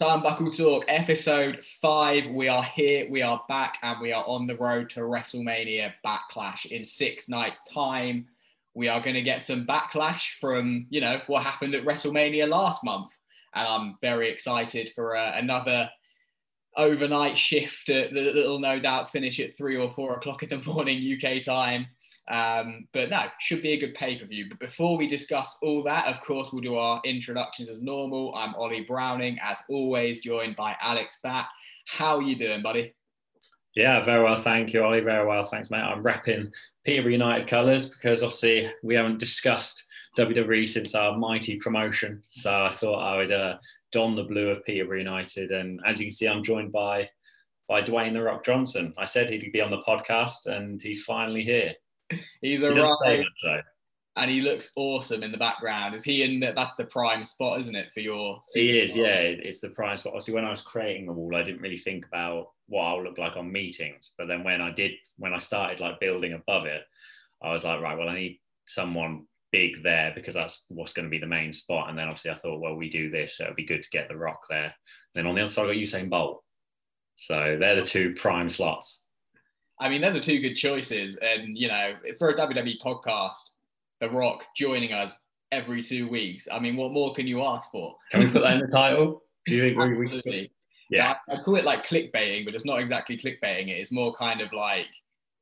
Turnbuckle Talk, episode five. We are here, we are back, and we are on the road to WrestleMania Backlash in six nights' time. We are going to get some backlash from, you know, what happened at WrestleMania last month. And I'm very excited for uh, another overnight shift that will no doubt finish at three or four o'clock in the morning UK time. Um, but no, should be a good pay per view. But before we discuss all that, of course, we'll do our introductions as normal. I'm Ollie Browning, as always, joined by Alex Bat. How are you doing, buddy? Yeah, very well, thank you, Ollie. Very well, thanks, mate. I'm wrapping Peterborough United colours because obviously we haven't discussed WWE since our mighty promotion. So I thought I would uh, don the blue of Peterborough United. And as you can see, I'm joined by by Dwayne the Rock Johnson. I said he'd be on the podcast, and he's finally here. He's a he and he looks awesome in the background. Is he in? The, that's the prime spot, isn't it, for your? He is. Yeah, it's the prime spot. Obviously, when I was creating the wall, I didn't really think about what I'll look like on meetings. But then when I did, when I started like building above it, I was like, right, well, I need someone big there because that's what's going to be the main spot. And then obviously I thought, well, we do this, so it'd be good to get the rock there. then on the other side, I got Usain Bolt. So they're the two prime slots. I mean, those are two good choices. And, you know, for a WWE podcast, The Rock joining us every two weeks. I mean, what more can you ask for? Can we put that in the title? Do you think Absolutely. we, we Yeah. I, I call it like clickbaiting, but it's not exactly clickbaiting. It. It's more kind of like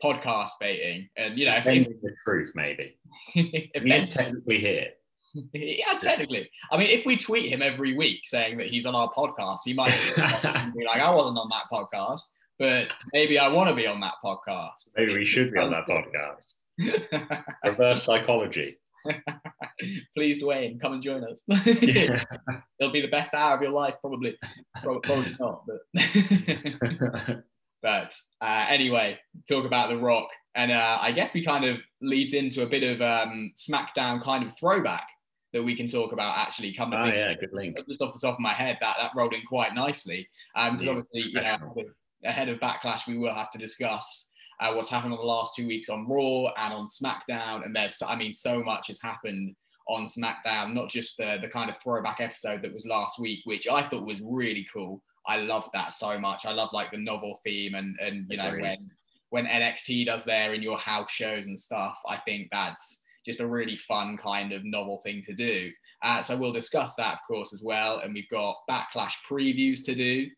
podcast baiting. And, you know, if, the truth, maybe. if he's technically here. yeah, technically. I mean, if we tweet him every week saying that he's on our podcast, he might be like, I wasn't on that podcast but maybe I want to be on that podcast. Maybe we should be on that podcast. Reverse psychology. Please, Dwayne, come and join us. yeah. It'll be the best hour of your life, probably. Probably not, but. but uh, anyway, talk about The Rock, and uh, I guess we kind of leads into a bit of um, SmackDown kind of throwback that we can talk about actually coming. Oh yeah, good link. Just off the top of my head, that that rolled in quite nicely. Um, because yeah, obviously, you know, ahead of Backlash, we will have to discuss uh, what's happened on the last two weeks on Raw and on SmackDown. And there's, I mean, so much has happened on SmackDown, not just the, the kind of throwback episode that was last week, which I thought was really cool. I love that so much. I love like the novel theme and, and you know, when, when NXT does their in your house shows and stuff, I think that's just a really fun kind of novel thing to do. Uh, so we'll discuss that, of course, as well. And we've got Backlash previews to do.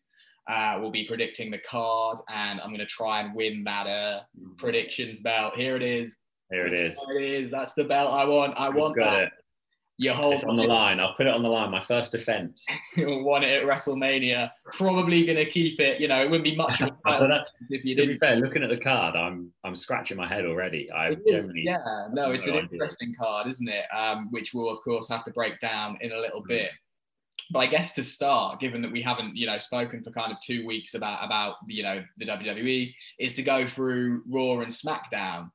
Uh, we'll be predicting the card, and I'm going to try and win that uh, mm-hmm. predictions belt. Here it is. Here it is. Here it is. That's the belt I want. I want got that. It. You hold it's on the line. I'll put it on the line. My first defense. Won it at WrestleMania. Probably going to keep it. You know, it wouldn't be much of a if you to didn't. be fair, looking at the card, I'm I'm scratching my head already. I generally yeah, no, it's no an idea. interesting card, isn't it? Um, which we'll of course have to break down in a little mm-hmm. bit. But I guess to start, given that we haven't, you know, spoken for kind of two weeks about about you know the WWE, is to go through Raw and SmackDown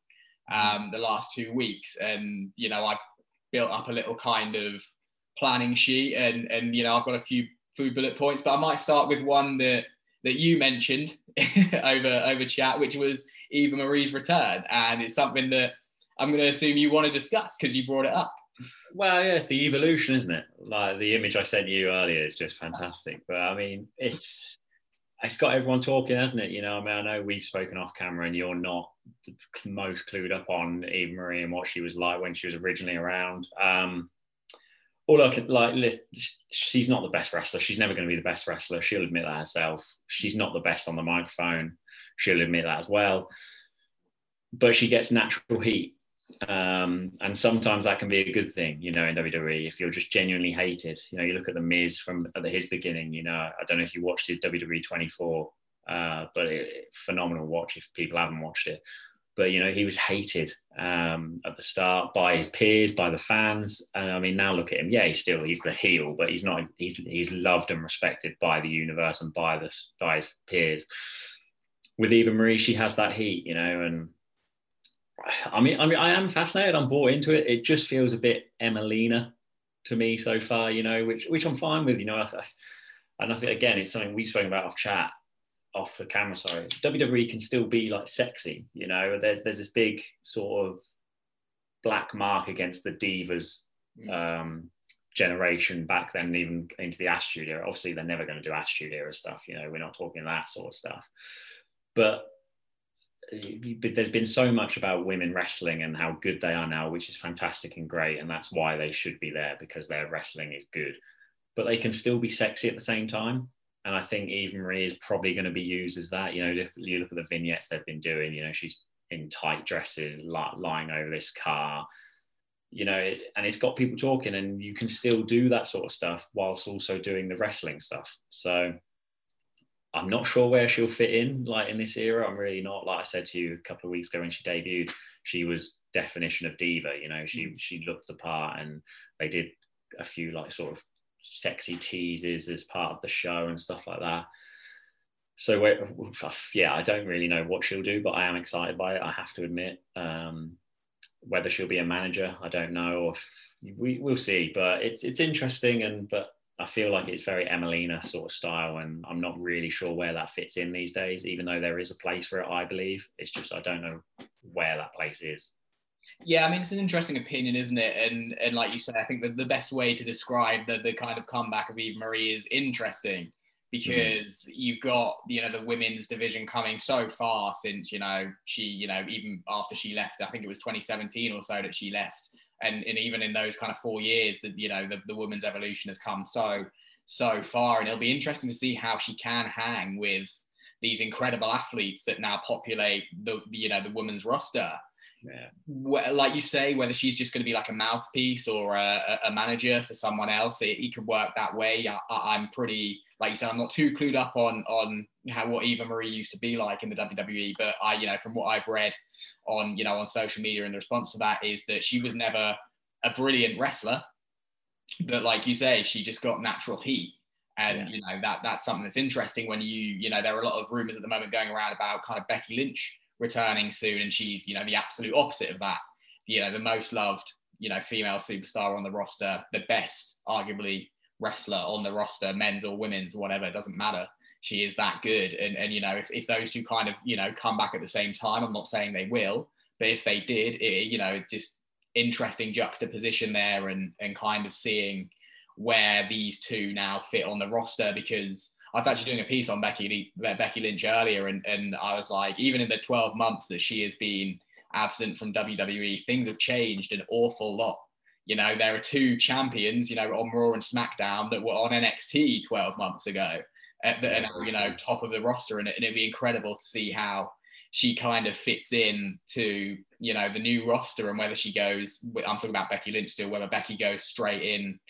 um, the last two weeks, and you know I've built up a little kind of planning sheet, and and you know I've got a few food bullet points, but I might start with one that that you mentioned over over chat, which was Eva Marie's return, and it's something that I'm going to assume you want to discuss because you brought it up. Well, yeah, it's the evolution, isn't it? Like the image I sent you earlier is just fantastic. But I mean, it's it's got everyone talking, hasn't it? You know, I mean, I know we've spoken off camera, and you're not the most clued up on Eva Marie and what she was like when she was originally around. Um, all I could like, she's not the best wrestler. She's never going to be the best wrestler. She'll admit that herself. She's not the best on the microphone. She'll admit that as well. But she gets natural heat um, and sometimes that can be a good thing, you know, in WWE if you're just genuinely hated. You know, you look at the Miz from at his beginning. You know, I don't know if you watched his WWE 24, uh, but it, phenomenal watch if people haven't watched it. But you know, he was hated um, at the start by his peers, by the fans, and I mean, now look at him. Yeah, he's still he's the heel, but he's not. He's he's loved and respected by the universe and by the by his peers. With Eva Marie, she has that heat, you know, and I mean, I mean, I am fascinated. I'm bought into it. It just feels a bit Emmalina to me so far, you know, which which I'm fine with. You know, I, I, and I think again, it's something we've spoken about off chat, off the camera. Sorry, WWE can still be like sexy. You know, there's there's this big sort of black mark against the divas mm. um, generation back then, even into the Attitude era. Obviously, they're never going to do Attitude era stuff. You know, we're not talking that sort of stuff. But but there's been so much about women wrestling and how good they are now, which is fantastic and great, and that's why they should be there because their wrestling is good. But they can still be sexy at the same time, and I think Eva Marie is probably going to be used as that. You know, if you look at the vignettes they've been doing. You know, she's in tight dresses, lying over this car. You know, and it's got people talking, and you can still do that sort of stuff whilst also doing the wrestling stuff. So I'm not sure where she'll fit in, like in this era. I'm really not. Like I said to you a couple of weeks ago when she debuted, she was definition of diva. You know, she mm. she looked the part, and they did a few like sort of sexy teases as part of the show and stuff like that. So yeah, I don't really know what she'll do, but I am excited by it. I have to admit. Um, whether she'll be a manager, I don't know. we we'll see, but it's it's interesting, and but I feel like it's very Emmalina sort of style, and I'm not really sure where that fits in these days. Even though there is a place for it, I believe it's just I don't know where that place is. Yeah, I mean it's an interesting opinion, isn't it? And and like you say, I think that the best way to describe the the kind of comeback of Eva Marie is interesting because mm. you've got you know the women's division coming so far since you know she you know even after she left, I think it was 2017 or so that she left and, and even in those kind of four years that you know the, the women's evolution has come so so far. And it'll be interesting to see how she can hang with these incredible athletes that now populate the you know the women's roster yeah. like you say, whether she's just going to be like a mouthpiece or a, a manager for someone else, it, it could work that way. I, am pretty, like you said, I'm not too clued up on on how what Eva Marie used to be like in the WWE, but I, you know, from what I've read on you know on social media, and the response to that is that she was never a brilliant wrestler, but like you say, she just got natural heat. And yeah. you know that that's something that's interesting when you you know there are a lot of rumors at the moment going around about kind of Becky Lynch returning soon, and she's you know the absolute opposite of that. You know, the most loved you know female superstar on the roster, the best arguably wrestler on the roster, men's or women's, whatever, doesn't matter. She is that good, and and you know if if those two kind of you know come back at the same time, I'm not saying they will, but if they did, it, you know, just interesting juxtaposition there, and and kind of seeing where these two now fit on the roster because I was actually doing a piece on Becky Becky Lynch earlier, and and I was like, even in the 12 months that she has been absent from WWE, things have changed an awful lot. You know, there are two champions, you know, on Raw and SmackDown that were on NXT 12 months ago, at the, and you know, top of the roster, and, it, and it'd be incredible to see how she kind of fits in to you know the new roster and whether she goes. I'm talking about Becky Lynch still, whether Becky goes straight in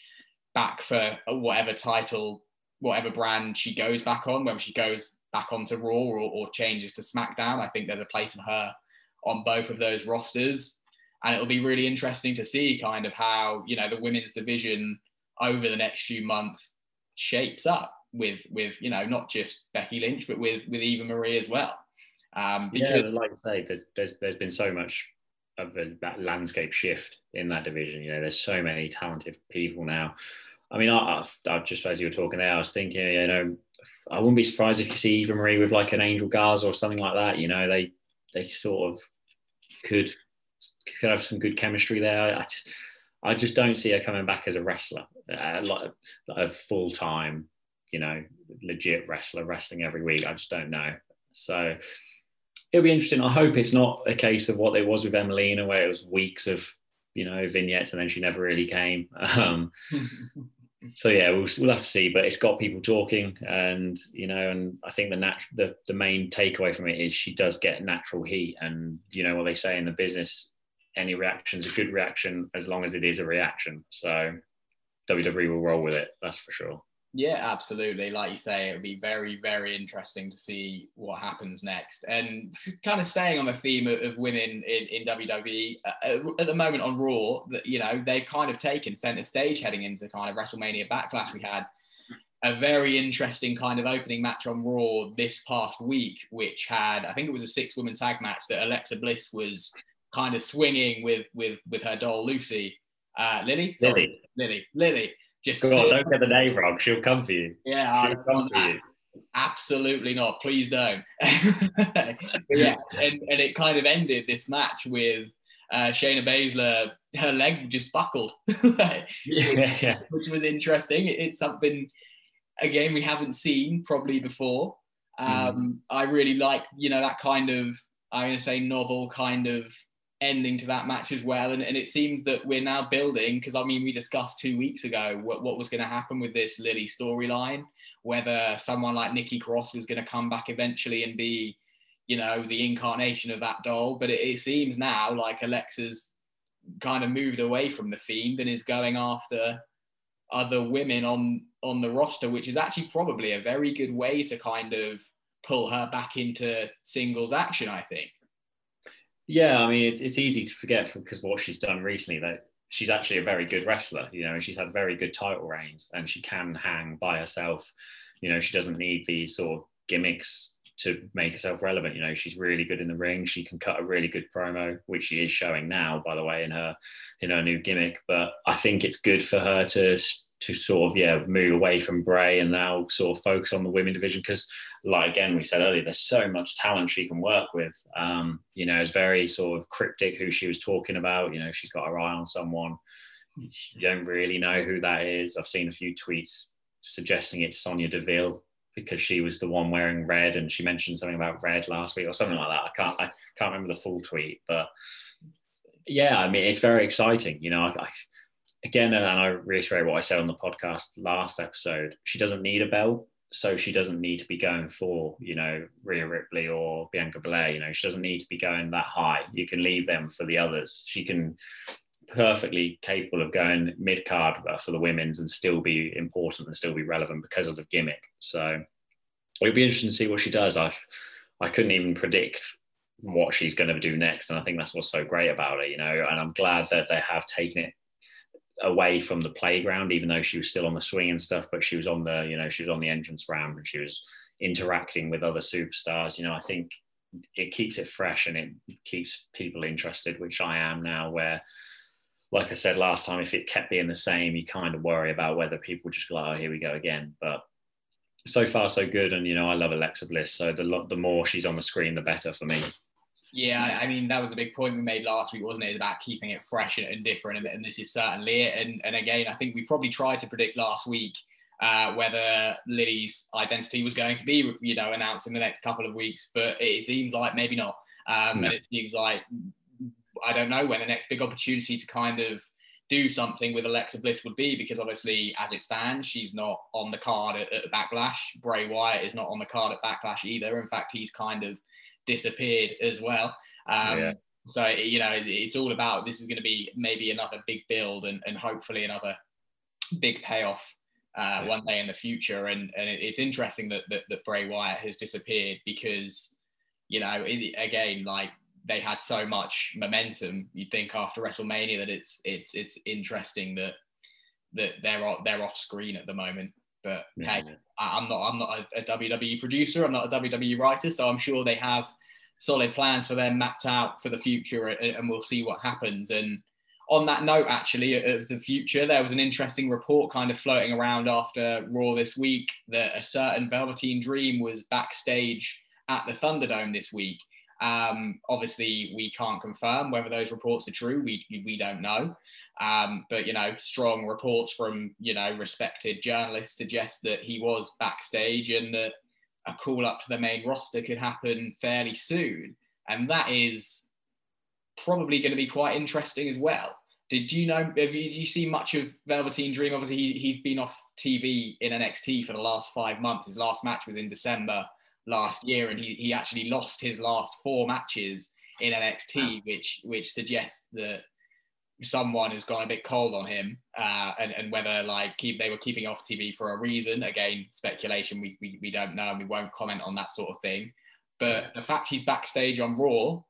back for whatever title whatever brand she goes back on, whether she goes back onto Raw or, or changes to SmackDown. I think there's a place for her on both of those rosters. And it'll be really interesting to see kind of how, you know, the women's division over the next few months shapes up with, with, you know, not just Becky Lynch, but with, with Eva Marie as well. Um, because, yeah, like I say, there's, there's, there's been so much of a, that landscape shift in that division. You know, there's so many talented people now. I mean, I, I, just as you were talking there, I was thinking, you know, I wouldn't be surprised if you see Eva Marie with like an Angel Garza or something like that. You know, they they sort of could could have some good chemistry there. I, I just don't see her coming back as a wrestler, uh, like a full time, you know, legit wrestler wrestling every week. I just don't know. So it'll be interesting. I hope it's not a case of what it was with Emmalina, where it was weeks of you know vignettes and then she never really came. Um, so yeah, we'll, we'll have to see. But it's got people talking, and you know, and I think the nat- the the main takeaway from it is she does get natural heat, and you know what they say in the business, any reaction is a good reaction as long as it is a reaction. So WWE will roll with it, that's for sure. Yeah, absolutely. Like you say, it would be very, very interesting to see what happens next. And kind of staying on the theme of, of women in, in WWE, uh, uh, at the moment on Raw, that you know they've kind of taken center stage heading into kind of WrestleMania Backlash. We had a very interesting kind of opening match on Raw this past week, which had I think it was a six women tag match that Alexa Bliss was kind of swinging with with with her doll Lucy. Uh, Lily, Sorry, Lily, Lily, Lily just God, don't get the name wrong. She'll come for you. Yeah, She'll come for you. Absolutely not. Please don't. yeah, and, and it kind of ended this match with uh, Shayna Baszler, her leg just buckled, yeah, yeah. which was interesting. It's something again we haven't seen probably before. Mm. Um, mm. I really like you know that kind of I'm going to say novel kind of ending to that match as well. And, and it seems that we're now building because I mean we discussed two weeks ago what, what was going to happen with this Lily storyline, whether someone like Nikki Cross was going to come back eventually and be you know the incarnation of that doll. But it, it seems now like Alexa's kind of moved away from the fiend and is going after other women on on the roster, which is actually probably a very good way to kind of pull her back into singles action. I think. Yeah, I mean it's it's easy to forget because what she's done recently that she's actually a very good wrestler. You know, and she's had very good title reigns and she can hang by herself. You know, she doesn't need these sort of gimmicks to make herself relevant. You know, she's really good in the ring. She can cut a really good promo, which she is showing now, by the way, in her in her new gimmick. But I think it's good for her to to sort of yeah move away from Bray and now sort of focus on the women division. Because like again we said earlier there's so much talent she can work with. Um, you know it's very sort of cryptic who she was talking about. You know she's got her eye on someone. You don't really know who that is. I've seen a few tweets suggesting it's Sonya Deville because she was the one wearing red and she mentioned something about red last week or something like that. I can't I can't remember the full tweet but yeah I mean it's very exciting. You know I, I again, and I reiterate what I said on the podcast last episode, she doesn't need a belt. So she doesn't need to be going for, you know, Rhea Ripley or Bianca Belair. You know, she doesn't need to be going that high. You can leave them for the others. She can perfectly capable of going mid card for the women's and still be important and still be relevant because of the gimmick. So it'll be interesting to see what she does. I I couldn't even predict what she's going to do next, and I think that's what's so great about it, you know. And I'm glad that they have taken it away from the playground, even though she was still on the swing and stuff, but she was on the, you know, she was on the entrance ramp and she was interacting with other superstars. You know, I think it keeps it fresh and it keeps people interested, which I am now, where, like I said last time, if it kept being the same, you kind of worry about whether people just go, oh, here we go again. But so far, so good. And, you know, I love Alexa Bliss. So the, the more she's on the screen, the better for me. Yeah, I mean that was a big point we made last week, wasn't it? About keeping it fresh and, different, and, and, this is certainly it. And, and again, I think we probably tried to predict last week uh, whether Lily's identity was going to be, you know, announced in the next couple of weeks, but it seems like maybe not. Um, And it seems like I don't know when the next big opportunity to kind of do something with Alexa Bliss would be, because obviously, as it stands, she's not on the card at, at Backlash. Bray Wyatt is not on the card at Backlash either. In fact, he's kind of disappeared as well. Um, yeah. So you know, it's all about this is going to be maybe another big build and, and hopefully another big payoff uh, yeah. one day in the future. And and it's interesting that, that that Bray Wyatt has disappeared because you know it, again like they had so much momentum. You'd think after WrestleMania that it's it's it's interesting that that they're they're off screen at the moment. But yeah. hey, I'm not I'm not a, a, WWE producer. I'm not a WWE writer, so I'm sure they have solid plans for them mapped out for the future, and, and we'll see what happens. And on that note, actually, of the future, there was an interesting report kind of floating around after Raw this week that a certain Velveteen Dream was backstage at the Thunderdome this week. Um, obviously, we can't confirm whether those reports are true. We we don't know, um, but you know, strong reports from you know respected journalists suggest that he was backstage and that a call up to the main roster could happen fairly soon, and that is probably going to be quite interesting as well. Did you know? Have you, did you see much of Velveteen Dream? Obviously, he, he's been off TV in NXT for the last five months. His last match was in December last year, and he, he actually lost his last four matches in NXT, which which suggests that someone has gone a bit cold on him, uh, and and whether like keep they were keeping off TV for a reason. Again, speculation. We we, we don't know, and we won't comment on that sort of thing. But the fact he's backstage on Raw,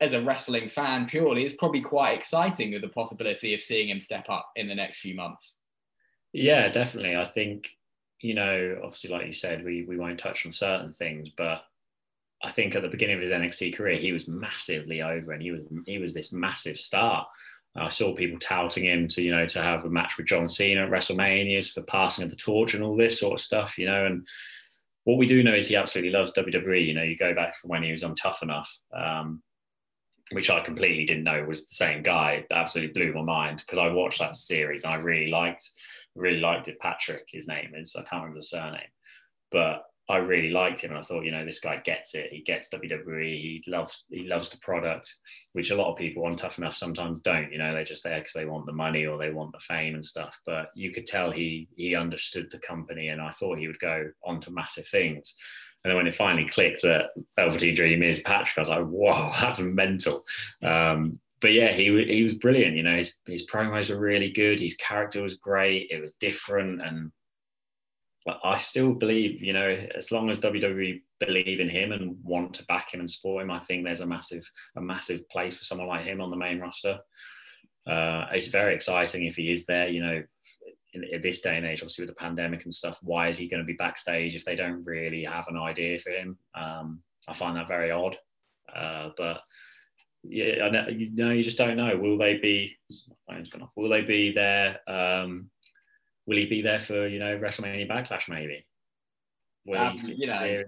as a wrestling fan purely, is probably quite exciting with the possibility of seeing him step up in the next few months. Yeah, definitely. I think you know, obviously, like you said, we we won't touch on certain things, but I think at the beginning of his NXT career, he was massively over, and he was he was this massive star. I saw people touting him to you know to have a match with John Cena at WrestleManias for passing of the torch and all this sort of stuff, you know. And what we do know is he absolutely loves WWE. You know, you go back from when he was on Tough Enough. Um, which I completely didn't know was the same guy. That absolutely blew my mind because I watched that series and I really liked, really liked it. Patrick, his name is, I can't remember the surname, but I really liked him. And I thought, you know, this guy gets it. He gets WWE. He loves, he loves the product, which a lot of people on Tough Enough sometimes don't. You know, they're just there because they want the money or they want the fame and stuff. But you could tell he he understood the company, and I thought he would go on to massive things. And then when it finally clicked that Velveteen Dream is Patrick, I was like, wow, that's mental. Um, but yeah, he he was brilliant. You know, his his promos were really good. His character was great. It was different, and I still believe, you know, as long as WWE believe in him and want to back him and support him, I think there's a massive a massive place for someone like him on the main roster. Uh, it's very exciting if he is there. You know, in, in, this day and age, obviously with the pandemic and stuff, why is he going to be backstage if they don't really have an idea for him? Um, I find that very odd. Uh, but yeah, I know, you know, you just don't know. Will they be? My phone's gone off. Will they be there? Um, will he be there for you know WrestleMania Backlash? Maybe. Will um, he? You know.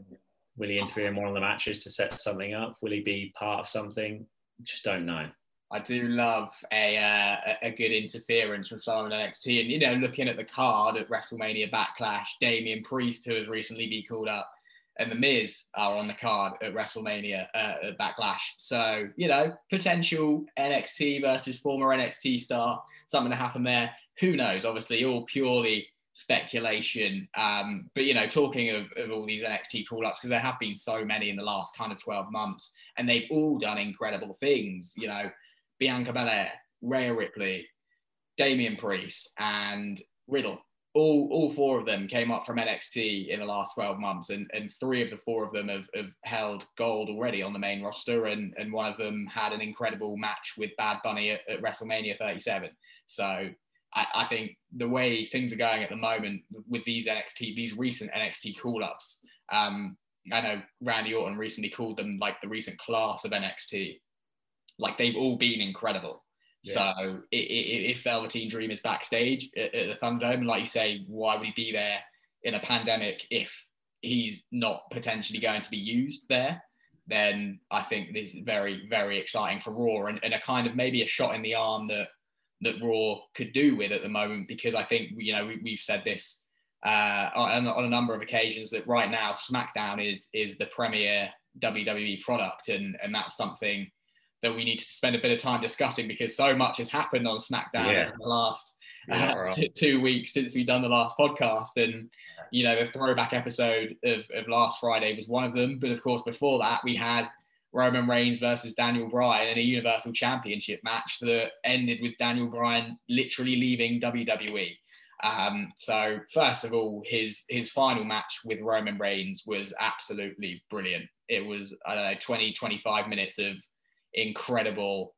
Will he interfere in one of the matches to set something up? Will he be part of something? Just don't know. I do love a uh, a good interference from someone in NXT, and you know, looking at the card at WrestleMania Backlash, Damian Priest, who has recently been called up, and The Miz are on the card at WrestleMania uh, at Backlash. So you know, potential NXT versus former NXT star, something to happen there. Who knows? Obviously, all purely speculation. Um, but you know, talking of, of all these NXT call-ups, because there have been so many in the last kind of 12 months, and they've all done incredible things. You know Bianca Belair, Rhea Ripley, Damian Priest, and Riddle. All, all four of them came up from NXT in the last 12 months, and, and three of the four of them have, have held gold already on the main roster, and, and one of them had an incredible match with Bad Bunny at, at WrestleMania 37. So I, I, think the way things are going at the moment with these NXT, these recent NXT call ups, um, I know Randy Orton recently called them like the recent class of NXT. Like they've all been incredible. Yeah. So if Velveteen Dream is backstage at, the Thunderdome, like you say, why would he be there in a pandemic if he's not potentially going to be used there? Then I think this is very, very exciting for Raw and, and a kind of maybe a shot in the arm that that Raw could do with at the moment because I think you know we, have said this uh, on, on, a number of occasions that right now SmackDown is is the premier WWE product and and that's something that we need to spend a bit of time discussing because so much has happened on SmackDown yeah. in the last yeah, uh, right. two weeks since we've done the last podcast. And, you know, the throwback episode of, of last Friday was one of them. But of course, before that, we had Roman Reigns versus Daniel Bryan in a Universal Championship match that ended with Daniel Bryan literally leaving WWE. Um, so first of all, his his final match with Roman Reigns was absolutely brilliant. It was I don't know 20 25 minutes of incredible,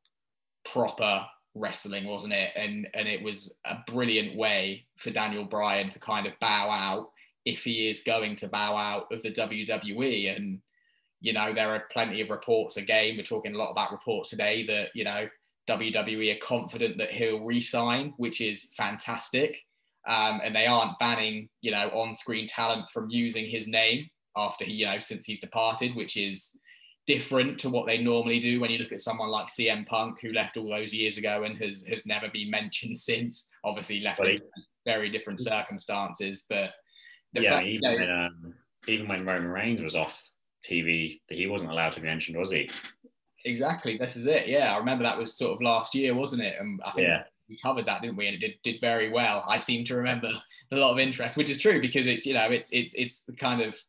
proper wrestling, wasn't it? And and it was a brilliant way for Daniel Bryan to kind of bow out if he is going to bow out of the WWE. And you know, there are plenty of reports. Again, we're talking a lot about reports today that you know WWE are confident that he'll resign, which is fantastic. Um, and they aren't banning, you know, on-screen talent from using his name after he, you know, since he's departed, which is different to what they normally do when you look at someone like CM Punk who left all those years ago and has has never been mentioned since. Obviously left in very different circumstances, but yeah, fact, even, you know, when, um, even when Roman Reigns was off TV, he wasn't allowed to be mentioned, was he? Exactly. This is it. Yeah, I remember that was sort of last year, wasn't it? And I think yeah. we covered that, didn't we? And it did, did very well. I seem to remember a lot of interest, which is true because it's you know it's it's it's the kind of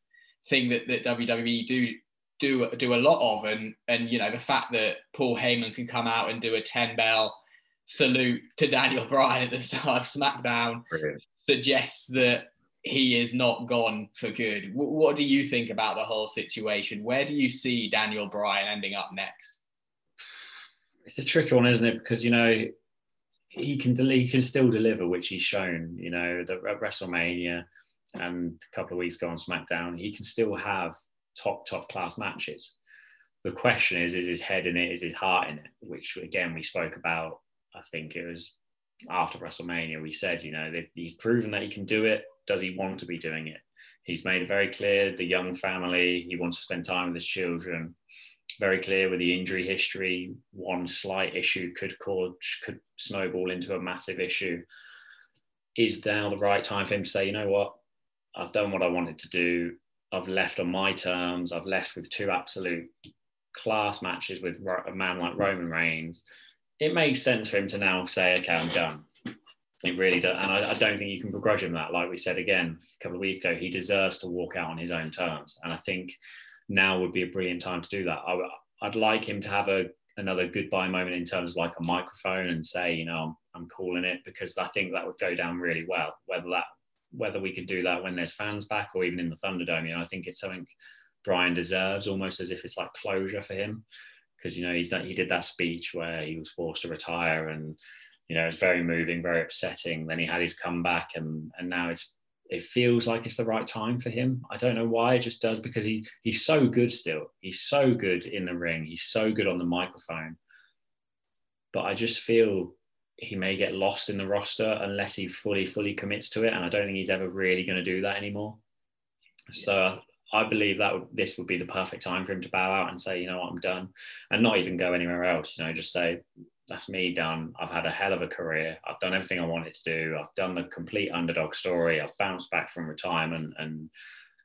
thing that, that WWE do do do a lot of, and and you know the fact that Paul Heyman can come out and do a ten bell salute to Daniel Bryan at the start of SmackDown Brilliant. suggests that he is not gone for good. W- what do you think about the whole situation? Where do you see Daniel Bryan ending up next? It's a tricky one, isn't it? Because you know he can del- he can still deliver, which he's shown. You know, the, at WrestleMania and a couple of weeks ago on SmackDown, he can still have top top class matches. The question is, is his head in it? Is his heart in it? Which again we spoke about. I think it was after WrestleMania. We said, you know, he's proven that he can do it. Does he want to be doing it? He's made it very clear the young family. He wants to spend time with his children. very clear with the injury history. One slight issue could cause could snowball into a massive issue. Is now the right time for him to say, you know what, I've done what I wanted to do. I've left on my terms. I've left with two absolute class matches with a man like Roman Reigns. It makes sense for him to now say, okay, I'm done. It really does. And I, I, don't think you can begrudge him that. Like we said again a couple of weeks ago, he deserves to walk out on his own terms. And I think now would be a brilliant time to do that. I, would like him to have a another goodbye moment in terms of like a microphone and say, you know, I'm, I'm calling it because I think that would go down really well. Whether that whether we could do that when there's fans back or even in the Thunderdome, you know, I think it's something Bryan deserves, almost as if it's like closure for him, because you know he's done, he did that speech where he was forced to retire, and you know it's very moving, very upsetting. Then he had his comeback, and and now it's it feels like it's the right time for him. I don't know why, it just does because he he's so good still. He's so good in the ring. He's so good on the microphone. But I just feel he may get lost in the roster unless he fully fully commits to it and i don't think he's ever really going to do that anymore. So i believe that would, this would be the perfect time for him to bow out and say you know what? I'm done. And not even go anywhere else you know just say that's me done. I've had a hell of a career. I've done everything i wanted to do. I've done the complete underdog story. I've bounced back from retirement and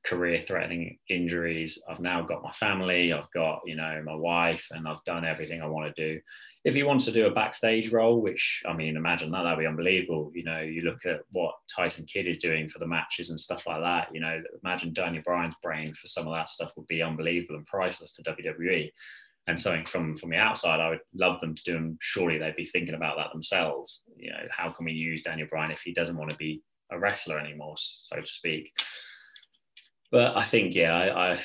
career threatening injuries. I've now got my family, I've got, you know, my wife, and I've done everything I want to do. If he wants to do a backstage role, which I mean, imagine that, that'd be unbelievable. You know, you look at what Tyson Kidd is doing for the matches and stuff like that. You know, imagine Daniel Bryan's brain for some of that stuff would be unbelievable and priceless to WWE. And something from from the outside, I would love them to do. And surely they'd be thinking about that themselves. You know, how can we use Daniel Bryan if he doesn't want to be a wrestler anymore, so to speak? But I think yeah, I, I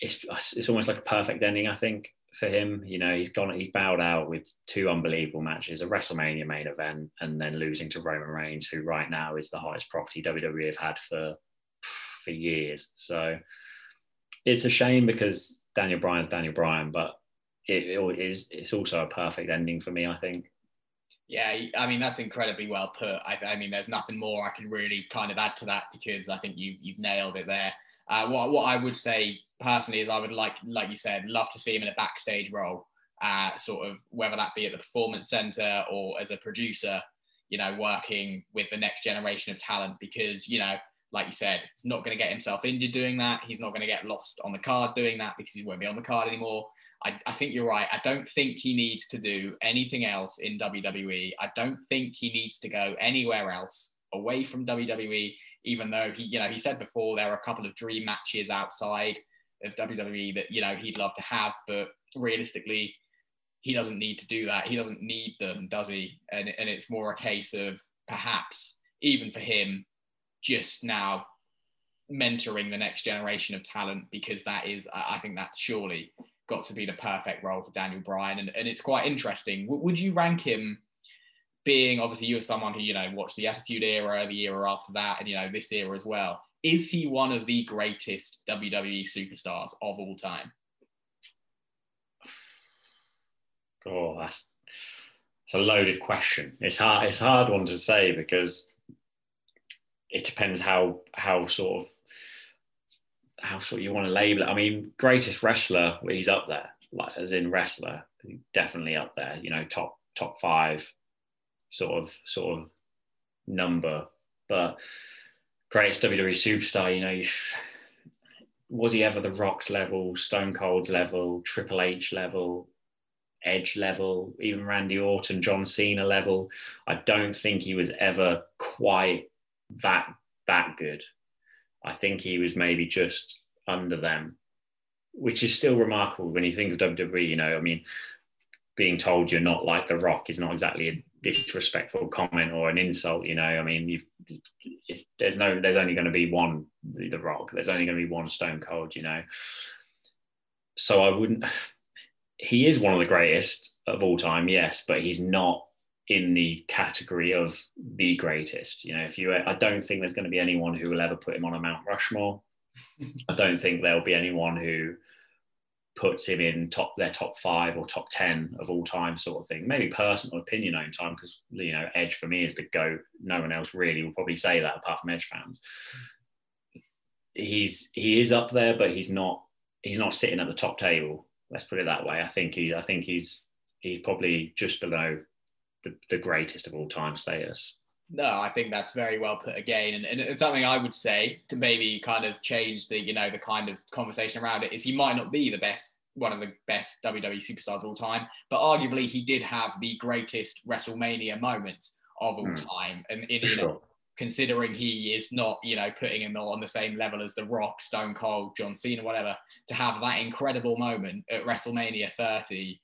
it's it's almost like a perfect ending. I think for him, you know, he's gone, he's bowed out with two unbelievable matches, a WrestleMania main event, and then losing to Roman Reigns, who right now is the highest property WWE have had for for years. So it's a shame because Daniel Bryan's Daniel Bryan, but it, it is it's also a perfect ending for me. I think. Yeah, I mean that's incredibly well put. I, I, mean, there's nothing more I can really kind of add to that because I think you you've nailed it there. Uh, what what I would say personally is I would like, like you said, love to see him in a backstage role, uh, sort of whether that be at the performance center or as a producer, you know, working with the next generation of talent because you know, like you said, he's not going to get himself injured doing that. He's not going to get lost on the card doing that because he won't be on the card anymore. I, I think you're right. I don't think he needs to do anything else in WWE. I don't think he needs to go anywhere else away from WWE, even though he, you know, he said before there are a couple of dream matches outside of WWE that, you know, he'd love to have, but realistically, he doesn't need to do that. He doesn't need them, does he? And, and it's more a case of perhaps, even for him, just now mentoring the next generation of talent because that is, I think that's surely got to be the perfect role for Daniel Bryan. And, and it's quite interesting. W- would you rank him being obviously you are someone who, you know, watched the Attitude era, the era after that, and, you know, this era as well. Is he one of the greatest WWE superstars of all time? Oh, that's it's a loaded question. It's hard. It's hard one to say because it depends how how sort of how sort of you want to label it. I mean, greatest wrestler, he's up there, like as in wrestler, definitely up there. You know, top top five, sort of sort of number. But greatest WWE superstar, you know, was he ever the Rock's level, Stone Cold's level, Triple H level, Edge level, even Randy Orton, John Cena level? I don't think he was ever quite that that good. I think he was maybe just under them, which is still remarkable when you think of WWE. You know, I mean, being told you're not like The Rock is not exactly a disrespectful comment or an insult. You know, I mean, there's no, there's only going to be one The Rock. There's only going to be one Stone Cold. You know, so I wouldn't. He is one of the greatest of all time, yes, but he's not in the category of the greatest. You know, if you, I don't think there's going to be anyone who will ever put him on a Mount Rushmore. I don't think there'll be anyone who puts him in top their top five or top ten of all time, sort of thing. Maybe personal opinion own time because you know Edge for me is the go. No one else really will probably say that apart from Edge fans. He's he is up there, but he's not he's not sitting at the top table. Let's put it that way. I think he, I think he's he's probably just below the, the greatest of all time status. No, I think that's very well put again. And, and it's something I would say to maybe kind of change the, you know, the kind of conversation around it is he might not be the best, one of the best WWE superstars of all time, but arguably he did have the greatest WrestleMania moment of all mm. time. And in, you know, considering he is not, you know, putting him on the same level as The Rock, Stone Cold, John Cena, whatever, to have that incredible moment at WrestleMania 30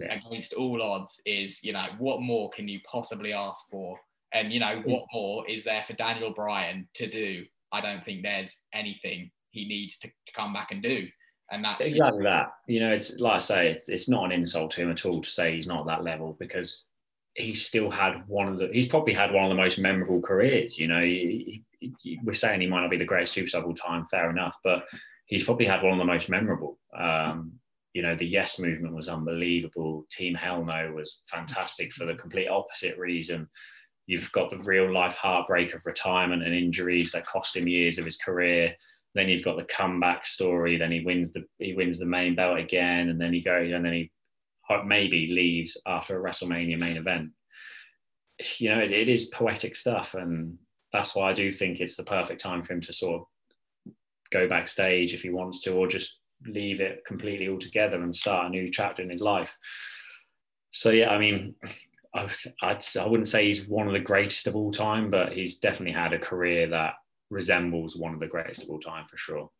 yeah. against all odds is, you know, what more can you possibly ask for? And, you know, what more is there for Daniel Bryan to do? I don't think there's anything he needs to, to come back and do. And that's exactly that. You know, it's like I say, it's, it's not an insult to him at all to say he's not that level because he's still had one of the, he's probably had one of the most memorable careers. You know, he, he, he, we're saying he might not be the greatest superstar of all time, fair enough, but he's probably had one of the most memorable. Um, you know, the Yes movement was unbelievable. Team Hell No was fantastic for the complete opposite reason. You've got the real life heartbreak of retirement and injuries that cost him years of his career. Then you've got the comeback story. Then he wins the he wins the main belt again, and then he goes and then he maybe leaves after a WrestleMania main event. You know, it, it is poetic stuff, and that's why I do think it's the perfect time for him to sort of go backstage if he wants to, or just leave it completely altogether and start a new chapter in his life. So yeah, I mean, I, I'd, I wouldn't say he's one of the greatest of all time, but he's definitely had a career that resembles one of the greatest of all time for sure.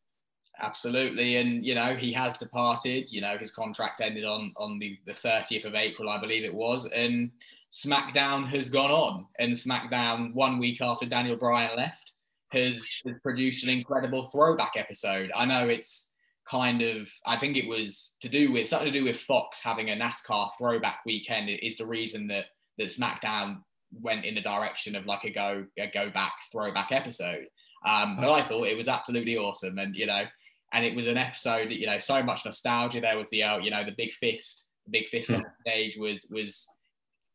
Absolutely, and you know he has departed. You know his contract ended on on the the thirtieth of April, I believe it was, and SmackDown has gone on. And SmackDown, one week after Daniel Bryan left, has, has produced an incredible throwback episode. I know it's kind of I think it was to do with something to do with Fox having a NASCAR throwback weekend is the reason that that SmackDown went in the direction of like a go a go back throwback episode. Um, but I thought it was absolutely awesome, and you know, and it was an episode that you know so much nostalgia. There was the uh, you know the big fist, the big fist on the stage was was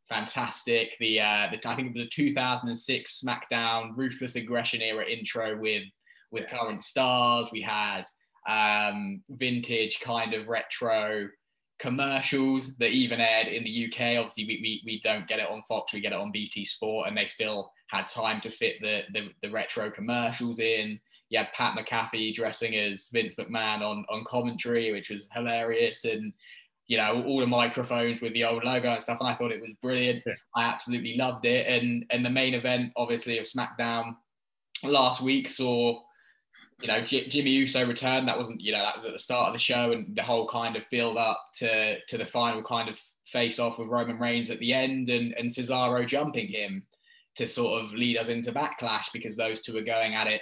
fantastic. The, uh, the I think it was the 2006 SmackDown Ruthless Aggression era intro with with current stars. We had um, vintage kind of retro commercials that even aired in the UK. Obviously, we, we, we don't get it on Fox, we get it on BT Sport, and they still had time to fit the, the, the retro commercials in. You had Pat McAfee dressing as Vince McMahon on, on commentary, which was hilarious. And, you know, all the microphones with the old logo and stuff. And I thought it was brilliant. Yeah. I absolutely loved it. And, and the main event, obviously, of SmackDown last week saw you know, J- Jimmy Uso returned. That wasn't, you know, that was at the start of the show, and the whole kind of build up to to the final kind of face off with Roman Reigns at the end, and and Cesaro jumping him to sort of lead us into backlash because those two are going at it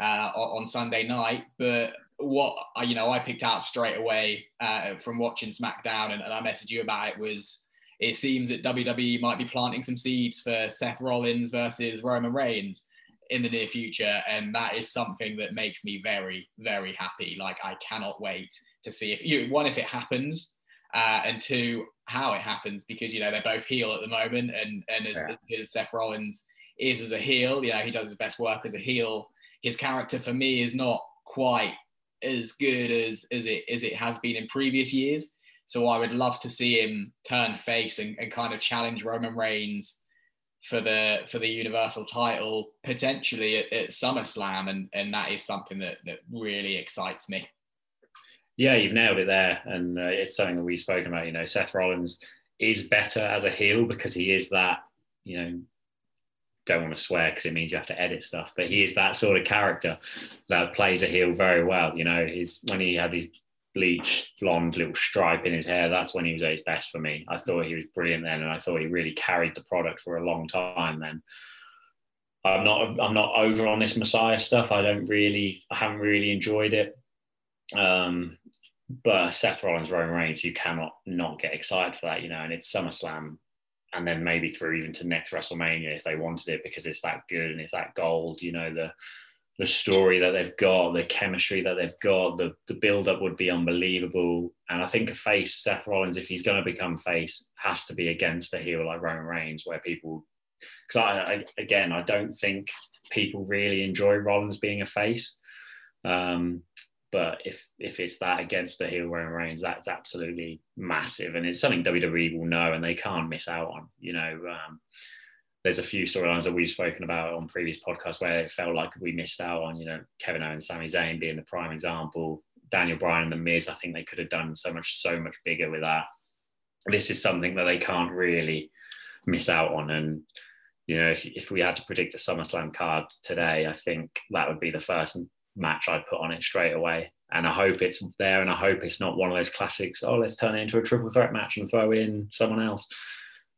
uh, on Sunday night. But what I, you know, I picked out straight away uh, from watching SmackDown, and, and I messaged you about it was. It seems that WWE might be planting some seeds for Seth Rollins versus Roman Reigns in the near future. And that is something that makes me very, very happy. Like I cannot wait to see if you one, if it happens, uh, and two, how it happens, because you know they're both heel at the moment, and and as, yeah. as as Seth Rollins is as a heel, you know, he does his best work as a heel. His character for me is not quite as good as as it as it has been in previous years. So I would love to see him turn face and, and kind of challenge Roman Reigns for the for the universal title potentially at, at SummerSlam, and and that is something that that really excites me. Yeah, you've nailed it there, and uh, it's something that we've spoken about. You know, Seth Rollins is better as a heel because he is that. You know, don't want to swear because it means you have to edit stuff, but he is that sort of character that plays a heel very well. You know, he's when he had these bleach blonde little stripe in his hair that's when he was at his best for me. I thought he was brilliant then and i thought he really carried the product for a long time then. I'm not i'm not over on this messiah stuff. I don't really i haven't really enjoyed it. Um but seth rollins roman reigns you cannot not get excited for that you know and it's summerslam and then maybe through even to next wrestlemania if they wanted it because it's that good and it's that gold you know the the story that they've got, the chemistry that they've got, the, the build up would be unbelievable. And I think a face, Seth Rollins, if he's going to become face, has to be against a hero like Roman Reigns, where people, because I, I, again, I don't think people really enjoy Rollins being a face. Um, But if if it's that against the heel Roman Reigns, that's absolutely massive, and it's something WWE will know and they can't miss out on. You know, um, there's a few storylines that we've spoken about on previous podcasts where it felt like we missed out on. You know, Kevin Owens, Sami Zayn being the prime example. Daniel Bryan and The Miz, I think they could have done so much, so much bigger with that. This is something that they can't really miss out on. And, you know, if, if we had to predict a SummerSlam card today, I think that would be the first match I'd put on it straight away. And I hope it's there and I hope it's not one of those classics, oh, let's turn it into a triple threat match and throw in someone else.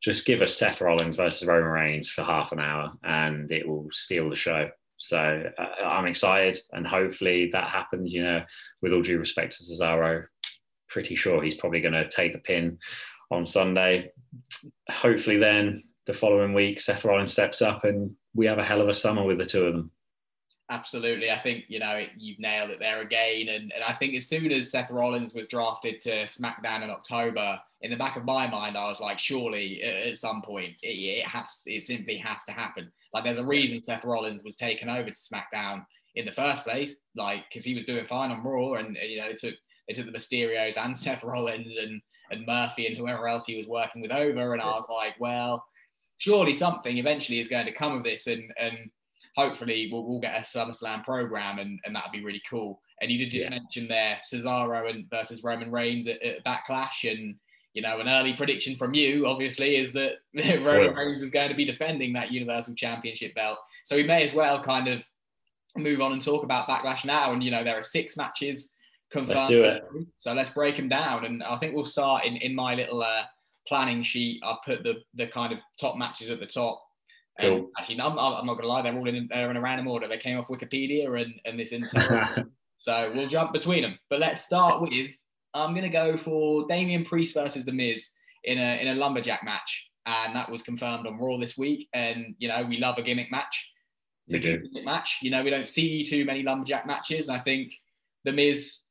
Just give us Seth Rollins versus Roman Reigns for half an hour and it will steal the show. So uh, I'm excited, and hopefully that happens. You know, with all due respect to Cesaro, pretty sure he's probably going to take the pin on Sunday. Hopefully, then the following week, Seth Rollins steps up, and we have a hell of a summer with the two of them. Absolutely, I think you know you've nailed it there again, and, and I think as soon as Seth Rollins was drafted to SmackDown in October, in the back of my mind, I was like, surely at some point it, it has, it simply has to happen. Like, there's a reason Seth Rollins was taken over to SmackDown in the first place, like because he was doing fine on Raw, and you know, they took they took the Mysterios and Seth Rollins and and Murphy and whoever else he was working with over, and I was like, well, surely something eventually is going to come of this, and and hopefully we'll, we'll get a SummerSlam program, and and that'd be really cool. And you did just yeah. mention there Cesaro and versus Roman Reigns at, at Backlash, and you know, an early prediction from you, obviously, is that Roman Reigns is going to be defending that Universal Championship belt. So we may as well kind of move on and talk about Backlash now. And, you know, there are six matches confirmed. Let's do it. So let's break them down. And I think we'll start in, in my little uh, planning sheet. I've put the, the kind of top matches at the top. Cool. actually, I'm, I'm not going to lie, they're all in, they're in a random order. They came off Wikipedia and, and this entire. so we'll jump between them. But let's start with I'm going to go for Damian Priest versus The Miz in a, in a lumberjack match. And that was confirmed on Raw this week. And, you know, we love a gimmick match. It's we a do. gimmick match. You know, we don't see too many lumberjack matches. And I think The Miz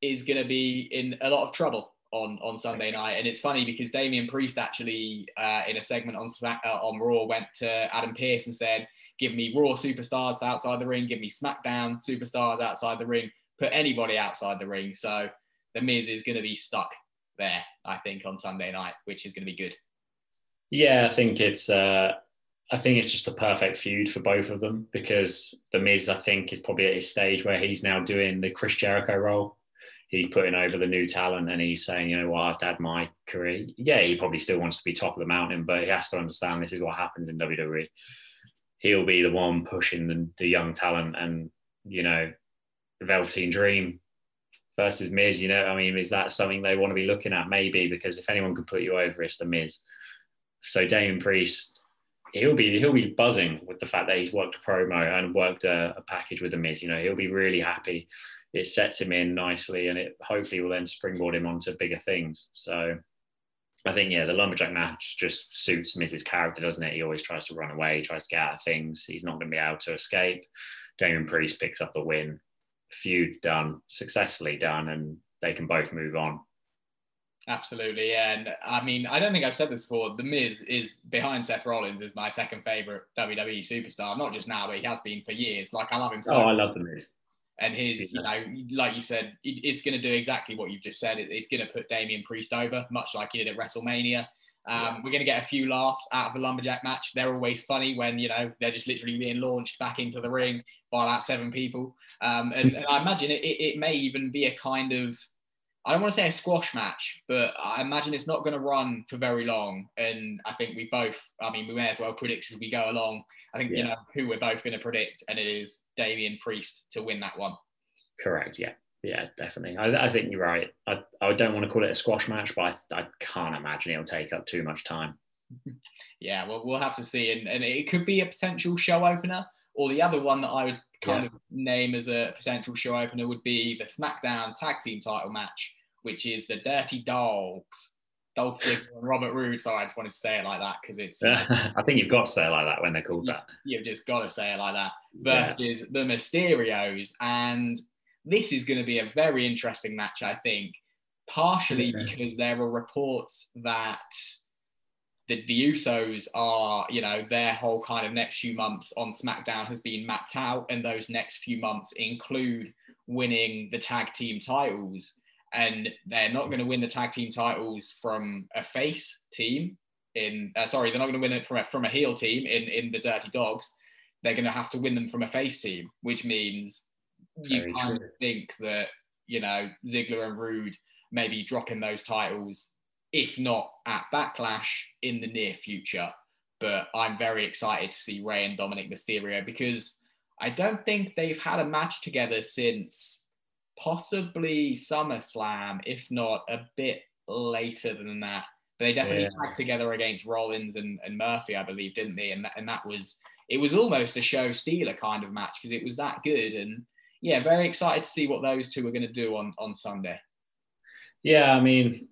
is going to be in a lot of trouble on, on Sunday night. And it's funny because Damian Priest actually, uh, in a segment on uh, on Raw, went to Adam Pearce and said, "Give me Raw superstars outside the ring. Give me SmackDown superstars outside the ring. Put anybody outside the ring." So the Miz is going to be stuck there, I think, on Sunday night, which is going to be good. Yeah, I think it's. Uh, I think it's just a perfect feud for both of them because the Miz, I think, is probably at his stage where he's now doing the Chris Jericho role. He's putting over the new talent and he's saying, you know what, I've had my career. Yeah, he probably still wants to be top of the mountain, but he has to understand this is what happens in WWE. He'll be the one pushing the, the young talent and, you know, the Velveteen Dream versus Miz. You know, I mean, is that something they want to be looking at? Maybe because if anyone can put you over, it's the Miz. So Damian Priest, he'll be he'll be buzzing with the fact that he's worked a promo and worked a, a, package with the Miz. You know, he'll be really happy. It sets him in nicely, and it hopefully will then springboard him onto bigger things. So. I think yeah, the lumberjack match just suits Miz's character, doesn't it? He always tries to run away, tries to get out of things. He's not going to be able to escape. Damian Priest picks up the win feud done, successfully done, and they can both move on. Absolutely, and I mean, I don't think I've said this before. The Miz is behind Seth Rollins is my second favorite WWE superstar. Not just now, but he has been for years. Like I love him so. Oh, I love the Miz. And his, you know, like you said, it's going to do exactly what you've just said. It's going to put Damian Priest over, much like he did at WrestleMania. Um. We're going to get a few laughs out of the lumberjack match. They're always funny when you know they're just literally being launched back into the ring by about seven people. Um, and, and, I imagine it, it, may even be a kind of I don't want to say a squash match, but I imagine it's not going to run for very long. And I think we both, I mean, we may as well predict as we go along. I think yeah. you know who we're both going to predict, and it is Damian Priest to win that one. Correct. Yeah yeah, definitely. I, I, think you're right. I, I don't want to call it a squash match, but I, I can't imagine it'll take up too much time. yeah, well, we'll have to see. And, and it could be a potential show opener. Or the other one that I would kind yeah. of name as a potential show opener would be the SmackDown Tag Team title match, which is the Dirty Dogs. Dolph Ziggler and Robert Roode. Sorry, I just wanted to say it like that because it's. I think you've got to say it like that when they're called you, that. You've just got to say it like that. Versus yeah. the Mysterios, and this is going to be a very interesting match, I think, partially because there are reports that the, the Usos are, you know, their whole kind of next few months on SmackDown has been mapped out, and those next few months include winning the tag team titles. And they're not going to win the tag team titles from a face team in uh, sorry, they're not going to win it from a, from a heel team in in the Dirty Dogs. They're going to have to win them from a face team, which means you Very kind true. of think that you know Ziggler and Roode maybe dropping those titles, if not at Backlash in the near future. But I'm very excited to see Rey and Dominic Mysterio because I don't think they've had a match together since possibly SummerSlam, if not a bit later than that. But they definitely yeah. tagged together against Rollins and, and Murphy, I believe, didn't they? And that, and that was it was almost a show stealer kind of match because it was that good. And yeah, very excited to see what those two are going to do on on Sunday. Yeah, I mean,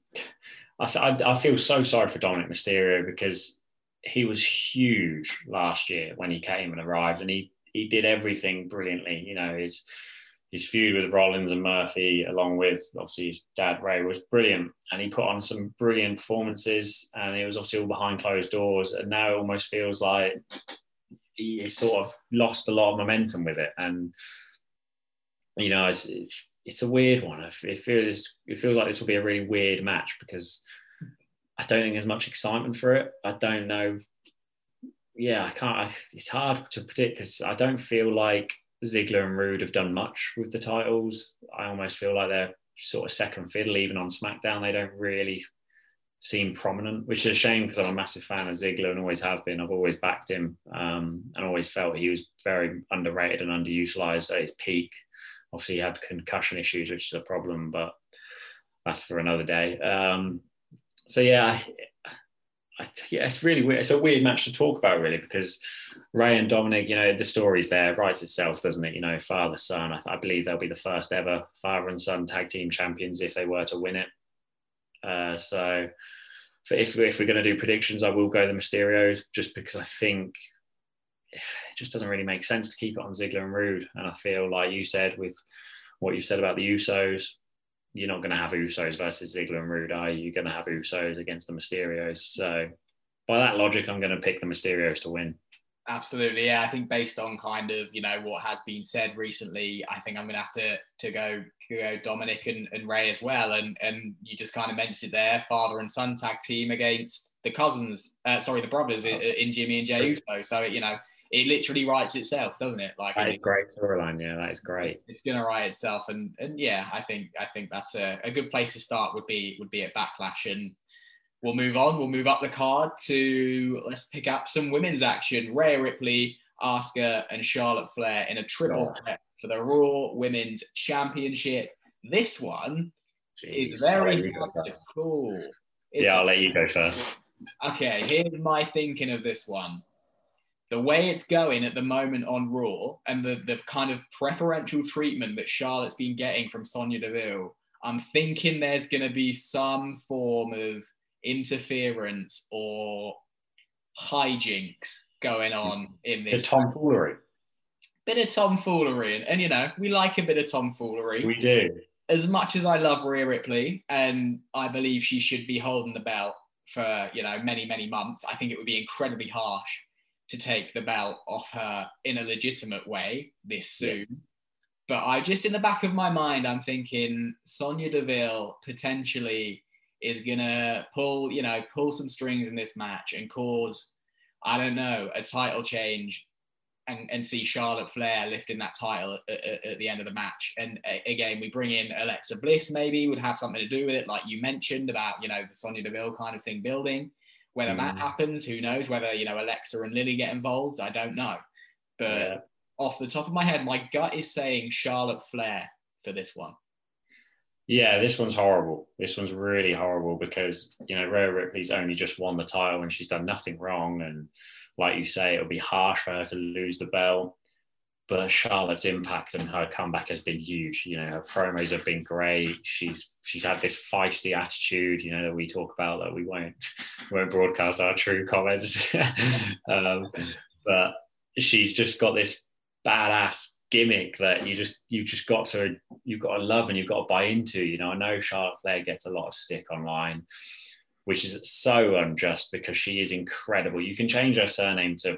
I, I, I feel so sorry for Dominic Mysterio because he was huge last year when he came and arrived, and he he did everything brilliantly. You know, his his feud with Rollins and Murphy, along with obviously his dad Rey, was brilliant, and he put on some brilliant performances. And it was obviously all behind closed doors, and now it almost feels like he, he sort of lost a lot of momentum with it. And you know, it's, it's, it's a weird one. It feels it feels like this will be a really weird match because I don't think there's much excitement for it. I don't know. Yeah, I can't. I, it's hard to predict because I don't feel like Ziggler and Roode have done much with the titles. I almost feel like they're sort of second fiddle, even on SmackDown. They don't really seem prominent, which is a shame because I'm a massive fan of Ziggler and always have been. I've always backed him um, and always felt he was very underrated and underutilized at his peak. Obviously, he had concussion issues, which is a problem, but that's for another day. Um, so yeah, I, yeah, it's really weird. It's a weird match to talk about, really, because Rey and Dominic, you know, the story's there, writes itself, doesn't it? You know, father son. I, I, believe they'll be the first ever father and son tag team champions if they were to win it. Uh, so, if if we're going to do predictions, I will go the Mysterios just because I think it just doesn't really make sense to keep it on Ziggler and Roode. And I feel like you said with what you've said about the Usos, you're not going to have Usos versus Ziggler and Roode, are you? You're going to have Usos against the Mysterios. So by that logic, I'm going to pick the Mysterios to win. Absolutely, yeah. I think based on kind of you know what has been said recently, I think I'm going to have to to go go Dominic and, and Rey as well. And and you just kind of mentioned it there, father and son tag team against the cousins, uh, sorry, the brothers in, in Jimmy and Jey Uso. So you know it literally writes itself, doesn't it? Like that is great storyline. Yeah, that is great. It's gonna write itself, and and yeah, I think I think that's a, a good place to start. Would be would be at Backlash, and we'll move on. We'll move up the card to let's pick up some women's action. Rhea Ripley, Asuka, and Charlotte Flair in a triple threat for the Raw Women's Championship. This one Jeez, is very cool. It's yeah, I'll let you go first. Okay, here's my thinking of this one the way it's going at the moment on Raw and the, the kind of preferential treatment that Charlotte's been getting from Sonya Deville, I'm thinking there's going to be some form of interference or hijinks going on in this. The tomfoolery. Bit of tomfoolery. And, and, you know, we like a bit of tomfoolery. We do. As much as I love Rhea Ripley and I believe she should be holding the belt for, you know, many, many months, I think it would be incredibly harsh to take the belt off her in a legitimate way this soon. Yeah. But I just in the back of my mind, I'm thinking Sonya Deville potentially is gonna pull, you know, pull some strings in this match and cause, I don't know, a title change and, and see Charlotte Flair lifting that title at, at, at the end of the match. And uh, again, we bring in Alexa Bliss, maybe would have something to do with it, like you mentioned about, you know, the Sonya Deville kind of thing building. Whether mm. that happens, who knows? Whether you know Alexa and Lilly get involved, I don't know. But yeah. off the top of my head, my gut is saying Charlotte Flair for this one. Yeah, this one's horrible. This one's really horrible because you know Rhea Ripley's only just won the title and she's done nothing wrong. And like you say, it'll be harsh for her to lose the belt but Charlotte's impact and her comeback has been huge. You know, her promos have been great. She's she's had this feisty attitude, you know, that we talk about that we won't won't broadcast our true comments. um, but she's just got this badass gimmick that you just you've just got to you've got to love and you've got to buy into. You know, I know Charlotte Flair gets a lot of stick online, which is so unjust because she is incredible. You can change her surname to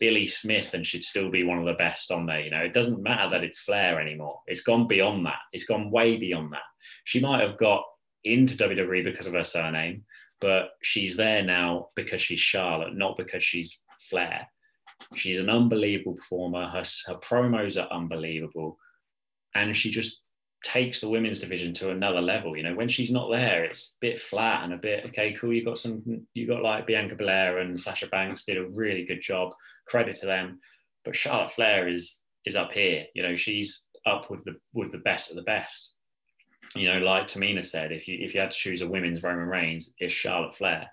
Billy Smith and should still be one of the best on there. You know, it doesn't matter that it's Flair anymore. It's gone beyond that. It's gone way beyond that. She might have got into WWE because of her surname, but she's there now because she's Charlotte, not because she's Flair. She's an unbelievable performer. Her, her promos are unbelievable. And she just takes the women's division to another level. You know, when she's not there, it's a bit flat and a bit okay, cool. You got some, you got like Bianca Belair and Sasha Banks did a really good job. Credit to them. But Charlotte Flair is is up here. You know, she's up with the with the best of the best. You know, like Tamina said, if you if you had to choose a women's Roman Reigns, it's Charlotte Flair.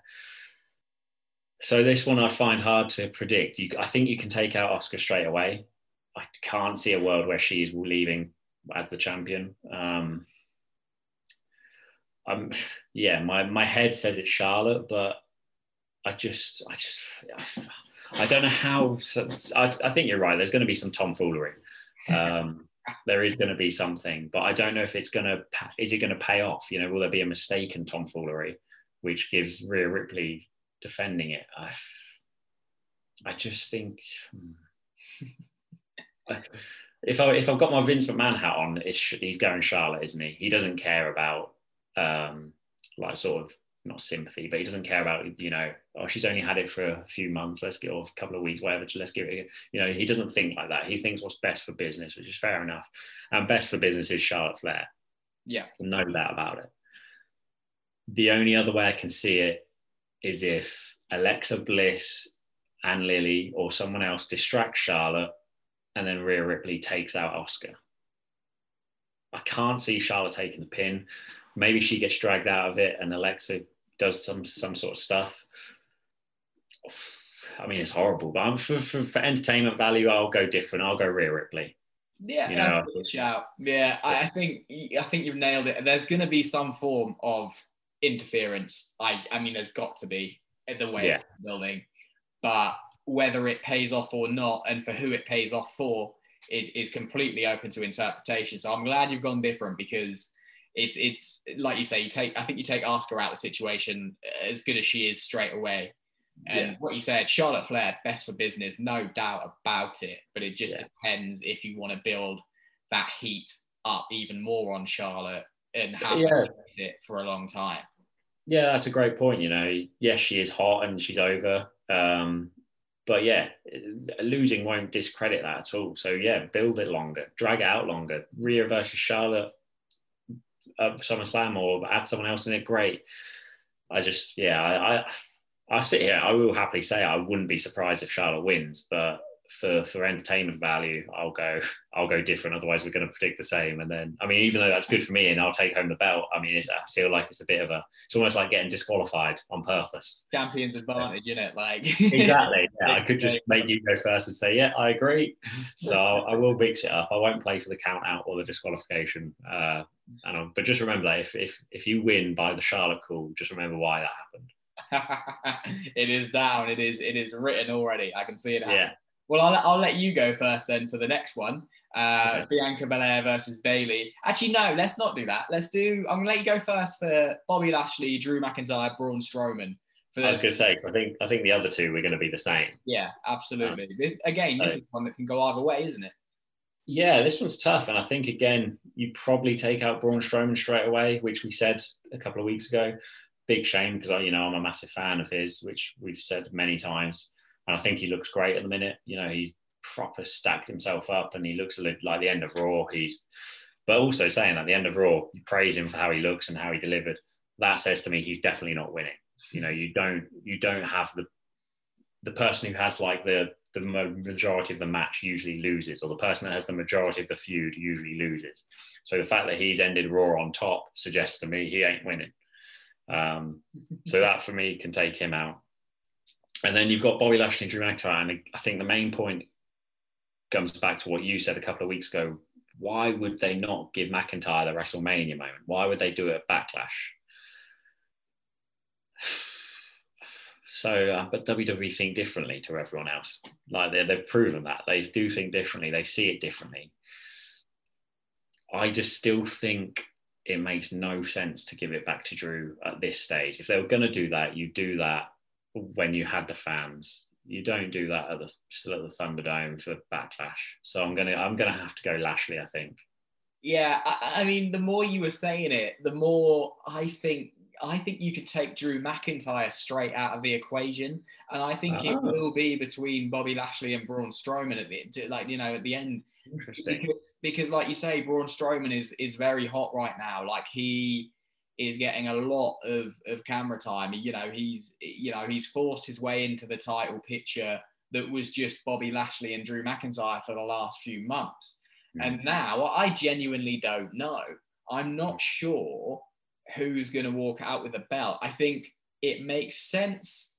So this one I find hard to predict. You, I think you can take out Asuka straight away. I can't see a world where she is leaving as the champion. Um, I'm, yeah, my my head says it's Charlotte, but I just, I just, I, don't know how. I, I think you're right. There's going to be some tomfoolery. Um, there is going to be something, but I don't know if it's going to. Is it going to pay off? You know, will there be a mistaken tomfoolery, which gives Rhea Ripley defending it? I, I just think. Hmm if I if I've got my Vince McMahon hat on, he's going Charlotte, isn't he? He doesn't care about um, like sort of not sympathy, but he doesn't care about you know, oh she's only had it for a few months, let's get off a couple of weeks, whatever. Let's give it. You know, he doesn't think like that. He thinks what's best for business, which is fair enough. And best for business is Charlotte Flair. Yeah, no doubt about it. The only other way I can see it is if Alexa Bliss and Lilly or someone else distract Charlotte and then Rhea Ripley takes out Asuka. I can't see Charlotte taking the pin. Maybe she gets dragged out of it and Alexa does some some sort of stuff. I mean, it's horrible, but I'm for, for, for entertainment value, I'll go different. I'll go Rhea Ripley. Yeah, you know? Uh, shout. Yeah, I, I think I think you've nailed it. There's going to be some form of interference. I I mean, there's got to be the way yeah. it's building, but whether it pays off or not, and for who it pays off for, it is completely open to interpretation. So I'm glad you've gone different because it's it's like you say, you take I think you take asuka out of the situation as good as she is straight away. And yeah. what you said, Charlotte Flair, best for business, no doubt about it. But it just yeah. depends if you want to build that heat up even more on Charlotte and have yeah. it for a long time. Yeah, that's a great point. You know, yes, she is hot and she's over. Um, but yeah, losing won't discredit that at all. So yeah, build it longer, drag it out longer. Rhea versus Charlotte, uh, SummerSlam, or add someone else in it. Great. I just yeah, I, I I sit here. I will happily say I wouldn't be surprised if Charlotte wins, but for for entertainment value, I'll go I'll go different. Otherwise, we're going to predict the same. And then, I mean, even though that's good for me and I'll take home the belt, I mean, I feel like it's a bit of a it's almost like getting disqualified on purpose. Champions advantage, isn't it? Like exactly. Yeah, I could just make you go first and say, yeah, I agree. So I will mix it up. I won't play for the count out or the disqualification. Uh, and I'll, but just remember that if if if you win by the Charlotte call, just remember why that happened. it is down. It is. It is written already. I can see it. Happen. Yeah. Well, I'll, I'll let you go first then for the next one. Uh. Bianca Belair versus Bayley. Actually, no, let's not do that. Let's do. I'm gonna let you go first for Bobby Lashley, Drew McIntyre, Braun Strowman. For I was gonna say, I think I think the other two we're gonna be the same. Yeah, absolutely. Um, again, so, this is one that can go either way, isn't it? Yeah, this one's tough, and I think again you probably take out Braun Strowman straight away, which we said a couple of weeks ago. Big shame because I, you know, I'm a massive fan of his, which we've said many times and I think he looks great at the minute. You know, he's proper stacked himself up, and he looks a little like the end of Raw. He's, but also saying at the end of Raw, you praise him for how he looks and how he delivered. That says to me he's definitely not winning. You know, you don't you don't have the the person who has like the the majority of the match usually loses, or the person that has the majority of the feud usually loses. So the fact that he's ended Raw on top suggests to me he ain't winning. Um, so that for me can take him out. And then you've got Bobby Lashley and Drew McIntyre. And I think the main point comes back to what you said a couple of weeks ago. Why would they not give McIntyre the WrestleMania moment? Why would they do it at Backlash? So, uh, but WWE think differently to everyone else. Like they've proven that they do think differently. They see it differently. I just still think it makes no sense to give it back to Drew at this stage. If they were going to do that, you do that when you had the fans You don't do that at the still at the Thunderdome for Backlash. So I'm gonna I'm gonna have to go Lashley. I think. Yeah, I, I mean, the more you were saying it, the more I think I think you could take Drew McIntyre straight out of the equation, and I think oh. it ah. will be between Bobby Lashley and Braun Strowman at the like you know at the end. Interesting. Because, because like you say, Braun Strowman is is very hot right now. Like he is getting a lot of of camera time. You know, he's you know he's forced his way into the title picture that was just Bobby Lashley and Drew McIntyre for the last few months. Mm. And now I genuinely don't know. I'm not sure who's going to walk out with the belt. I think it makes sense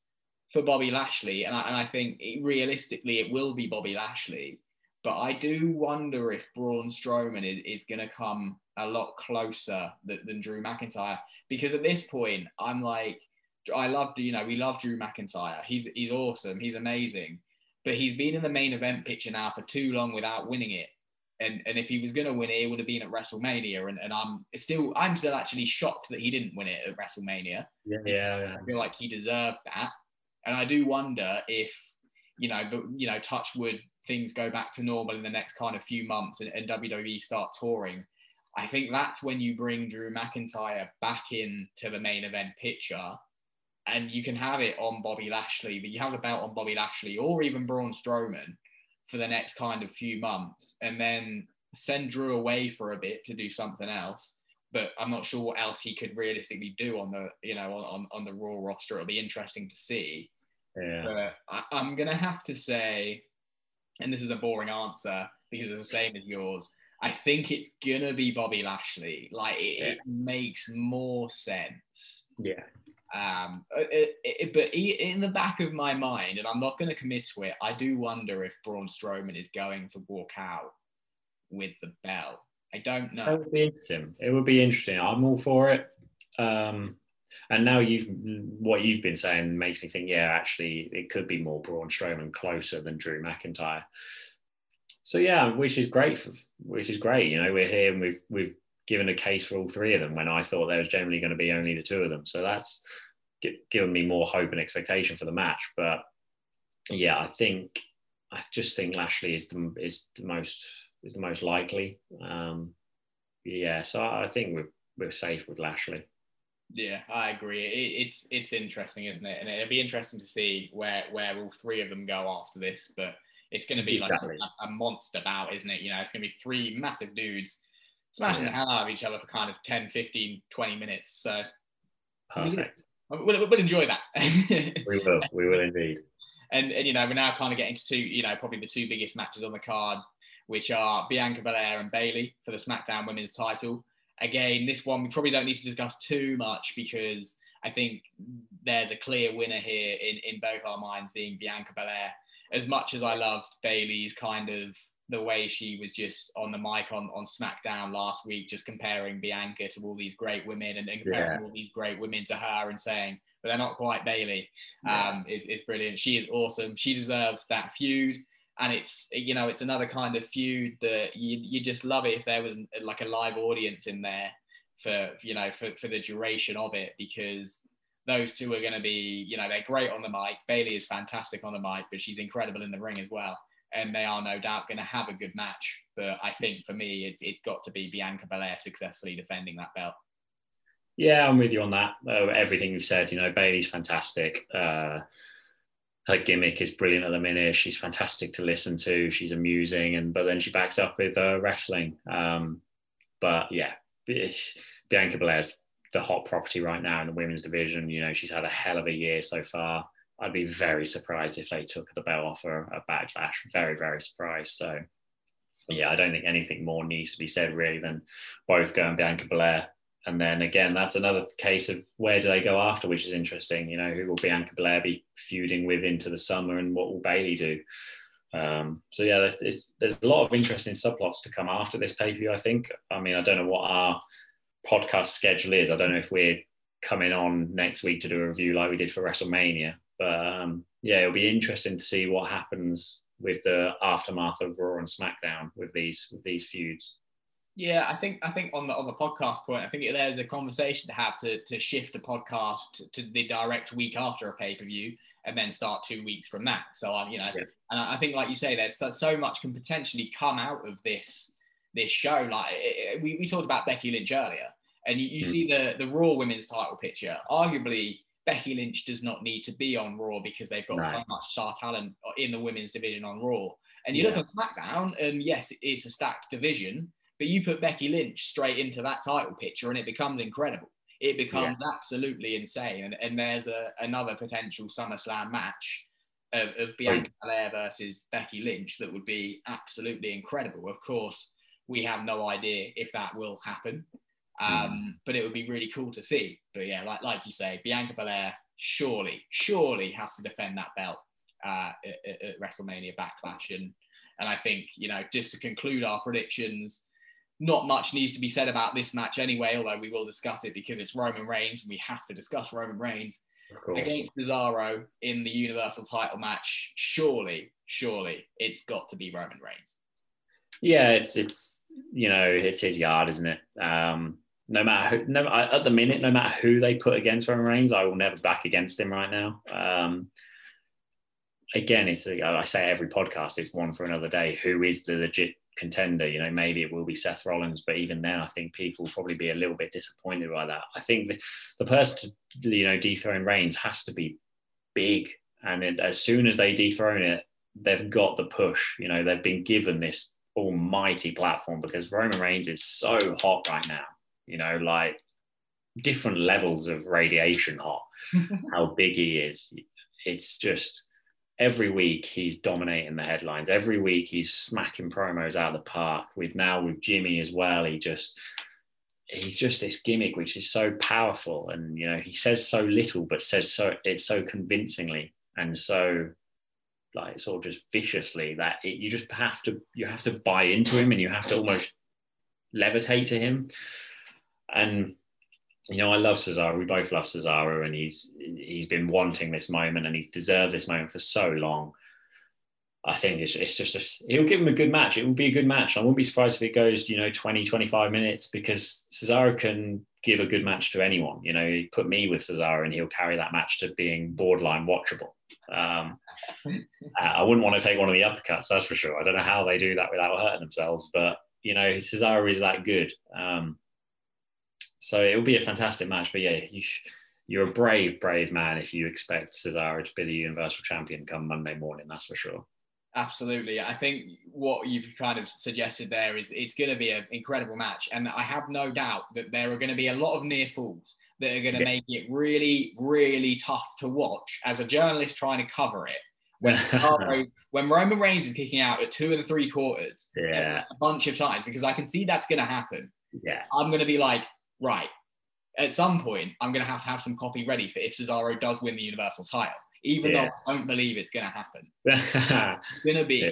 for Bobby Lashley, and I, and I think realistically it will be Bobby Lashley. But I do wonder if Braun Strowman is, is going to come a lot closer than, than Drew McIntyre because at this point I'm like, I love you know we love Drew McIntyre. He's he's awesome. He's amazing, but he's been in the main event picture now for too long without winning it and and if he was going to win it, it would have been at WrestleMania. And, and I'm still I'm still actually shocked that he didn't win it at WrestleMania. Yeah, yeah, I feel like he deserved that. And I do wonder if you know, but you know, touch wood, things go back to normal in the next kind of few months, and, and WWE start touring. I think that's when you bring Drew McIntyre back into the main event picture, and you can have it on Bobby Lashley, but you have the belt on Bobby Lashley or even Braun Strowman for the next kind of few months and then send Drew away for a bit to do something else. But I'm not sure what else he could realistically do on the, you know, on, on the Raw roster. It'll be interesting to see. Yeah. But I, I'm gonna have to say, and this is a boring answer because it's the same as yours. I think it's gonna be Bobby Lashley. Like it, yeah. it makes more sense. Yeah. Um, it, it, but in the back of my mind, and I'm not going to commit to it, I do wonder if Braun Strowman is going to walk out with the bell. I don't know. It would be interesting. It would be interesting. I'm all for it. Um, and now you've what you've been saying makes me think, yeah, actually, it could be more Braun Strowman closer than Drew McIntyre. So yeah, which is great. For, which is great. You know, we're here and we've we've given a case for all three of them when I thought there was generally going to be only the two of them. So that's given me more hope and expectation for the match. But yeah, I think I just think Lashley is the is the most is the most likely. Um, yeah, so I think we're we're safe with Lashley. Yeah, I agree. It, it's it's interesting, isn't it? And it'll be interesting to see where where all three of them go after this. But it's going to be exactly. like a, a, monster bout, isn't it? You know, it's going to be three massive dudes smashing yeah. the hell out of each other for kind of 10, 15, 20 minutes. So perfect. We'll, we'll, we'll enjoy that. we will. We will indeed. And, and, you know, we're now kind of getting to two, you know, probably the two biggest matches on the card, which are Bianca Belair and Bayley for the SmackDown Women's title. Again, this one we probably don't need to discuss too much because I think there's a clear winner here in, in both our minds being Bianca Belair. As much as I loved Bayley's kind of the way she was just on the mic on, on SmackDown last week, just comparing Bianca to all these great women and, and comparing yeah. all these great women to her and saying, but they're not quite Bayley, um, yeah. is, is brilliant. She is awesome. She deserves that feud. And it's, you know, it's another kind of feud that you, you just love it if there was like a live audience in there for, you know, for, for the duration of it because those two are going to be, you know, they're great on the mic. bayley is fantastic on the mic, but she's incredible in the ring as well and they are no doubt going to have a good match. But I think for me, it's it's got to be Bianca Belair successfully defending that belt. Yeah, I'm with you on that. Uh, everything you've said, you know, bayley's fantastic. Uh, her gimmick is brilliant at the minute. She's fantastic to listen to. She's amusing, and but then she backs up with uh, wrestling. Um, but yeah, Bianca Belair's the hot property right now in the women's division. You know, she's had a hell of a year so far. I'd be very surprised if they took the belt off her a backlash. Very, very surprised. So, yeah, I don't think anything more needs to be said really than both going Bianca Belair. And then again, that's another case of where do they go after, which is interesting. You know, who will Bianca Belair be feuding with into the summer, and what will Bayley do? Um, so yeah, there's a lot of interesting subplots to come after this pay per view. I think. I mean, I don't know what our podcast schedule is. I don't know if we're coming on next week to do a review like we did for WrestleMania. But um, yeah, it'll be interesting to see what happens with the aftermath of Raw and SmackDown with these with these feuds. Yeah, I think I think on the on the podcast point, I think there's a conversation to have to to shift a podcast to, to the direct week after a pay per view, and then start two weeks from that. So I'm, you know, yeah. and I think like you say, there's so, so, much can potentially come out of this this show. Like it, we, we talked about Becky Lynch earlier, and you, you mm. see the the Raw Women's Title picture. Arguably, Becky Lynch does not need to be on Raw because they've got so much star talent in the women's division on Raw. And you yeah. look at SmackDown, and yes, it's a stacked division but you put Becky Lynch straight into that title picture and it becomes incredible. It becomes yeah. absolutely insane. And, and there's a, another potential SummerSlam match of, of Bianca Belair versus Becky Lynch that would be absolutely incredible. Of course, we have no idea if that will happen, um, mm. but it would be really cool to see. But yeah, like, like you say, Bianca Belair surely, surely has to defend that belt uh, at, at WrestleMania Backlash. And, and I think, you know, just to conclude our predictions, not much needs to be said about this match anyway, although we will discuss it because it's Roman Reigns and we have to discuss Roman Reigns against Cesaro in the Universal title match. Surely, surely it's got to be Roman Reigns. Yeah, it's it's you know it's his yard, isn't it? Um, no matter who, no at the minute, no matter who they put against Roman Reigns, I will never back against him right now. Um, again, it's I say every podcast, it's one for another day. Who is the legit contender. You know, maybe it will be Seth Rollins, but even then, I think people will probably be a little bit disappointed by that. I think the, the person to, you know, dethrone Reigns has to be big. And it, as soon as they dethrone it, they've got the push. You know, they've been given this almighty platform because Roman Reigns is so hot right now. You know, like different levels of radiation hot, how big he is. It's just every week he's dominating the headlines. Every week he's smacking promos out of the park. With now with Jimmy as well, he just he's just this gimmick which is so powerful, and you know he says so little but says so it's so convincingly and so like sort of just viciously that it, you just have to you have to buy into him and you have to almost levitate to him and you know, I love Cesaro. We both love Cesaro, and he's he's been wanting this moment, and he's deserved this moment for so long. I think it's, it's just a, he'll give him a good match. It will be a good match. I won't be surprised if it goes, you know, 20, 25 minutes because Cesaro can give a good match to anyone. You know, he put me with Cesaro and he'll carry that match to being borderline watchable. Um, I wouldn't want to take one of the uppercuts, that's for sure. I don't know how they do that without hurting themselves, but, you know, Cesaro is that good. Um, so it'll be a fantastic match. But yeah, you, you're a brave, brave man if you expect Cesaro to be the Universal Champion come Monday morning. That's for sure. Absolutely. I think what you've kind of suggested there is it's going to be an incredible match. And I have no doubt that there are going to be a lot of near falls that are going to yeah. make it really, really tough to watch as a journalist trying to cover it. When, when Roman Reigns is kicking out at two and three quarters yeah. a bunch of times, because I can see that's going to happen. Yeah. I'm going to be like, right, at some point, I'm going to have to have some copy ready for if Cesaro does win the Universal title, even yeah. though I don't believe it's going to happen. it's going to be. Yeah.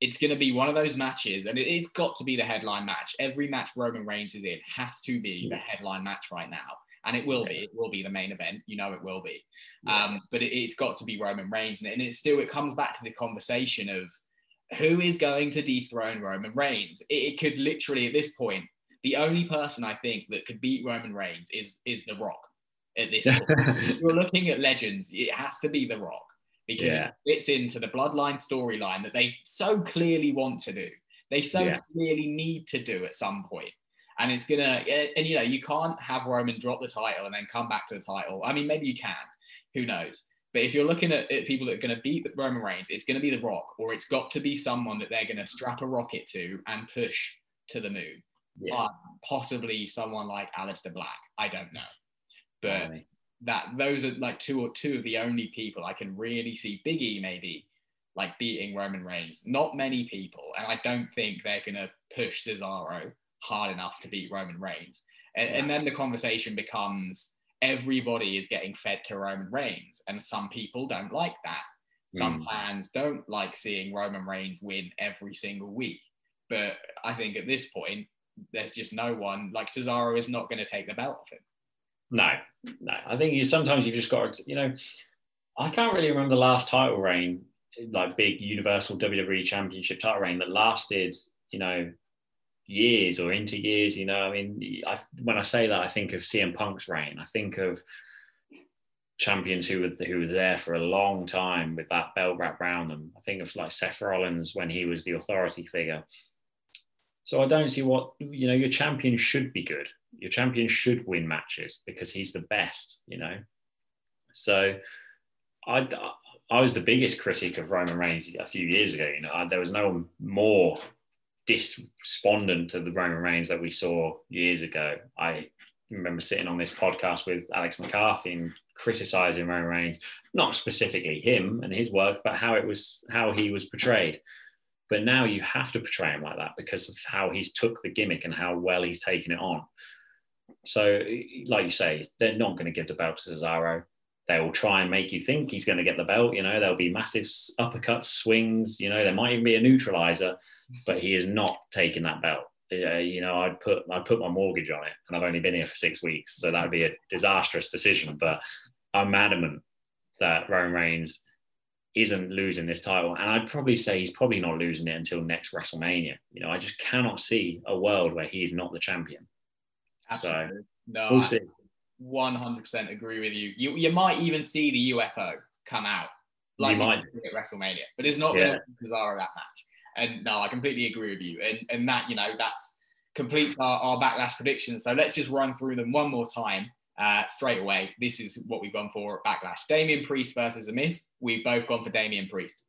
It's going to be one of those matches, and it, has got to be the headline match. Every match Roman Reigns is in has to be the headline match right now, and it will be. It will be the main event. You know, it will be. Um, but it, has got to be Roman Reigns, and, and it still it comes back to the conversation of who is going to dethrone Roman Reigns. It, it could literally at this point the only person I think that could beat Roman Reigns is is The Rock. At this point, you're looking at legends, it has to be The Rock because yeah. it fits into the bloodline storyline that they so clearly want to do. They so yeah. clearly need to do at some point. And it's gonna and you know, you can't have Roman drop the title and then come back to the title. I mean, maybe you can, who knows? But if you're looking at, at people that are going to beat Roman Reigns, it's going to be The Rock, or it's got to be someone that they're going to strap a rocket to and push to the moon yeah. uh, possibly someone like Aleister Black. I don't know, but that those are like two or two of the only people I can really see. Biggie maybe like beating Roman Reigns. Not many people, and I don't think they're gonna push Cesaro hard enough to beat Roman Reigns. And, yeah. and then the conversation becomes everybody is getting fed to Roman Reigns, and some people don't like that. Some mm. fans don't like seeing Roman Reigns win every single week. But I think at this point, there's just no one like Cesaro is not going to take the belt off him. No, no. I think you sometimes you've just got to, you know, I can't really remember the last title reign, like big Universal WWE Championship title reign that lasted, you know, years or into years. You know, I mean, I, when I say that, I think of CM Punk's reign. I think of champions who were who were there for a long time with that belt wrapped around them. I think of like Seth Rollins when he was the authority figure. So I don't see what you know. Your champion should be good. Your champion should win matches because he's the best. You know. So I I was the biggest critic of Roman Reigns a few years ago. You know, I, there was no one more despondent to the Roman Reigns that we saw years ago. I remember sitting on this podcast with Alex McCarthy and criticizing Roman Reigns, not specifically him and his work, but how it was how he was portrayed. But now you have to portray him like that because of how he's took the gimmick and how well he's taken it on. So, like you say, they're not going to give the belt to Cesaro. They will try and make you think he's going to get the belt. You know, there'll be massive uppercuts, swings. You know, there might even be a neutralizer, but he is not taking that belt you know, I'd put I'd put my mortgage on it, and I've only been here for six weeks, so that would be a disastrous decision. But I'm adamant that Roman Reigns isn't losing this title, and I'd probably say he's probably not losing it until next WrestleMania. You know, I just cannot see a world where he's not the champion. Absolutely. So no, we'll see. One hundred percent agree with you. You you might even see the UFO come out like you might at WrestleMania, but it's not yeah. going to be Cesaro that match. And no, I completely agree with you. And and that, you know, that's completes our, our backlash predictions. So let's just run through them one more time. Uh, straight away, this is what we've gone for Backlash. Damian Priest versus Miz. We've both gone for Damian Priest.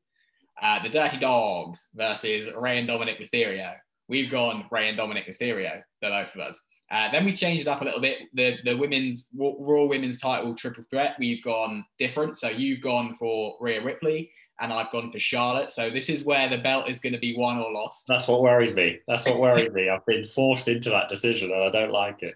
Uh, the Dirty Dogs versus Rey and Dominic Mysterio. We've gone Rey and Dominic Mysterio, the both of us. Uh, then we've changed it up a little bit. The the women's Raw women's title triple threat. We've gone different. So you've gone for Rhea Ripley and I've gone for Charlotte. So this is where the belt is going to be won or lost. That's what worries me. That's what worries me. I've been forced into that decision and I don't like it.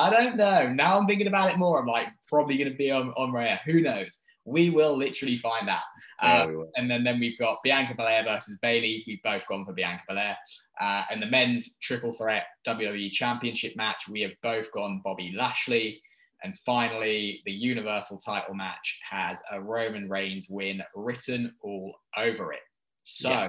I don't know. Now I'm thinking about it more. I'm like, probably going to be on, on Rhea. Who knows? We will literally find out. Yeah, um, and then, then we've got Bianca Belair versus Bayley. We've both gone for Bianca Belair. Uh, and the men's triple threat WWE Championship match, we have both gone Bobby Lashley. And finally, the Universal title match has a Roman Reigns win written all over it. So yeah.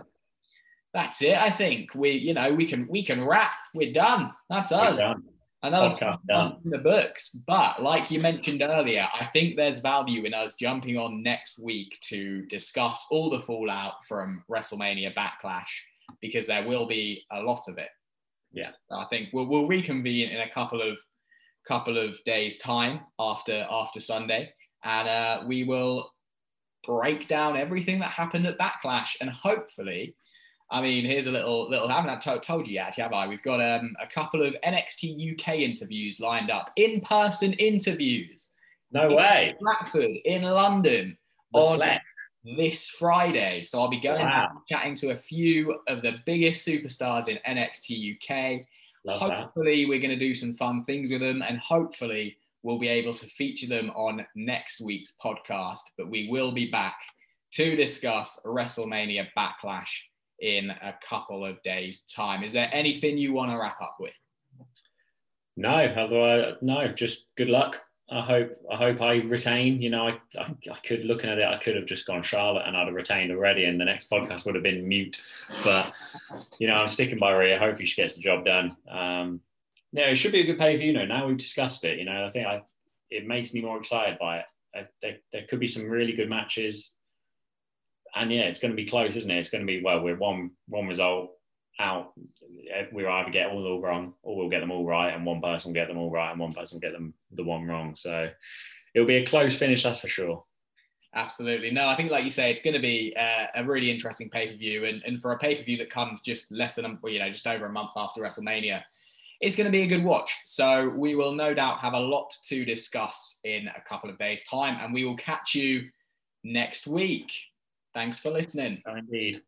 that's it. I think we, you know, we can we can wrap. We're done. That's us. Done. Another podcast done. in the books. But like you mentioned earlier, I think there's value in us jumping on next week to discuss all the fallout from WrestleMania Backlash because there will be a lot of it. Yeah, I think we'll, we'll reconvene in a couple of couple of days time after after Sunday, and uh, we will break down everything that happened at Backlash, and hopefully, I mean, here's a little little. I haven't told, told you yet, have I? We've got um, a couple of NXT UK interviews lined up, in person interviews. No way. Bradford in London the on flex. this Friday. So I'll be going wow. chatting to a few of the biggest superstars in NXT UK. Love hopefully, that. we're going to do some fun things with them, and hopefully, we'll be able to feature them on next week's podcast. But we will be back to discuss WrestleMania Backlash in a couple of days' time. Is there anything you want to wrap up with? No, otherwise, no, just good luck. I hope I hope I retain. You know, I, I, I, could looking at it, I could have just gone Charlotte and I'd have retained already, and the next podcast would have been mute. But you know, I'm sticking by Rhea. Hopefully, she gets the job done. Um, yeah, it should be a good pay view. You know, Now we've discussed it. You know, I think I, it makes me more excited by it. I, there, there could be some really good matches, and yeah, it's going to be close, isn't it? It's going to be well, we're one one result out, we either get all, all wrong or we'll get them all right, and one person will get them all right, and one person will get them the one wrong. So it'll be a close finish, that's for sure. Absolutely. No, I think, like you say, it's going to be uh, a really interesting pay per view. And, and for a pay per view that comes just less than, you know, just over a month after WrestleMania, it's going to be a good watch. So we will no doubt have a lot to discuss in a couple of days' time. And we will catch you next week. Thanks for listening. Indeed.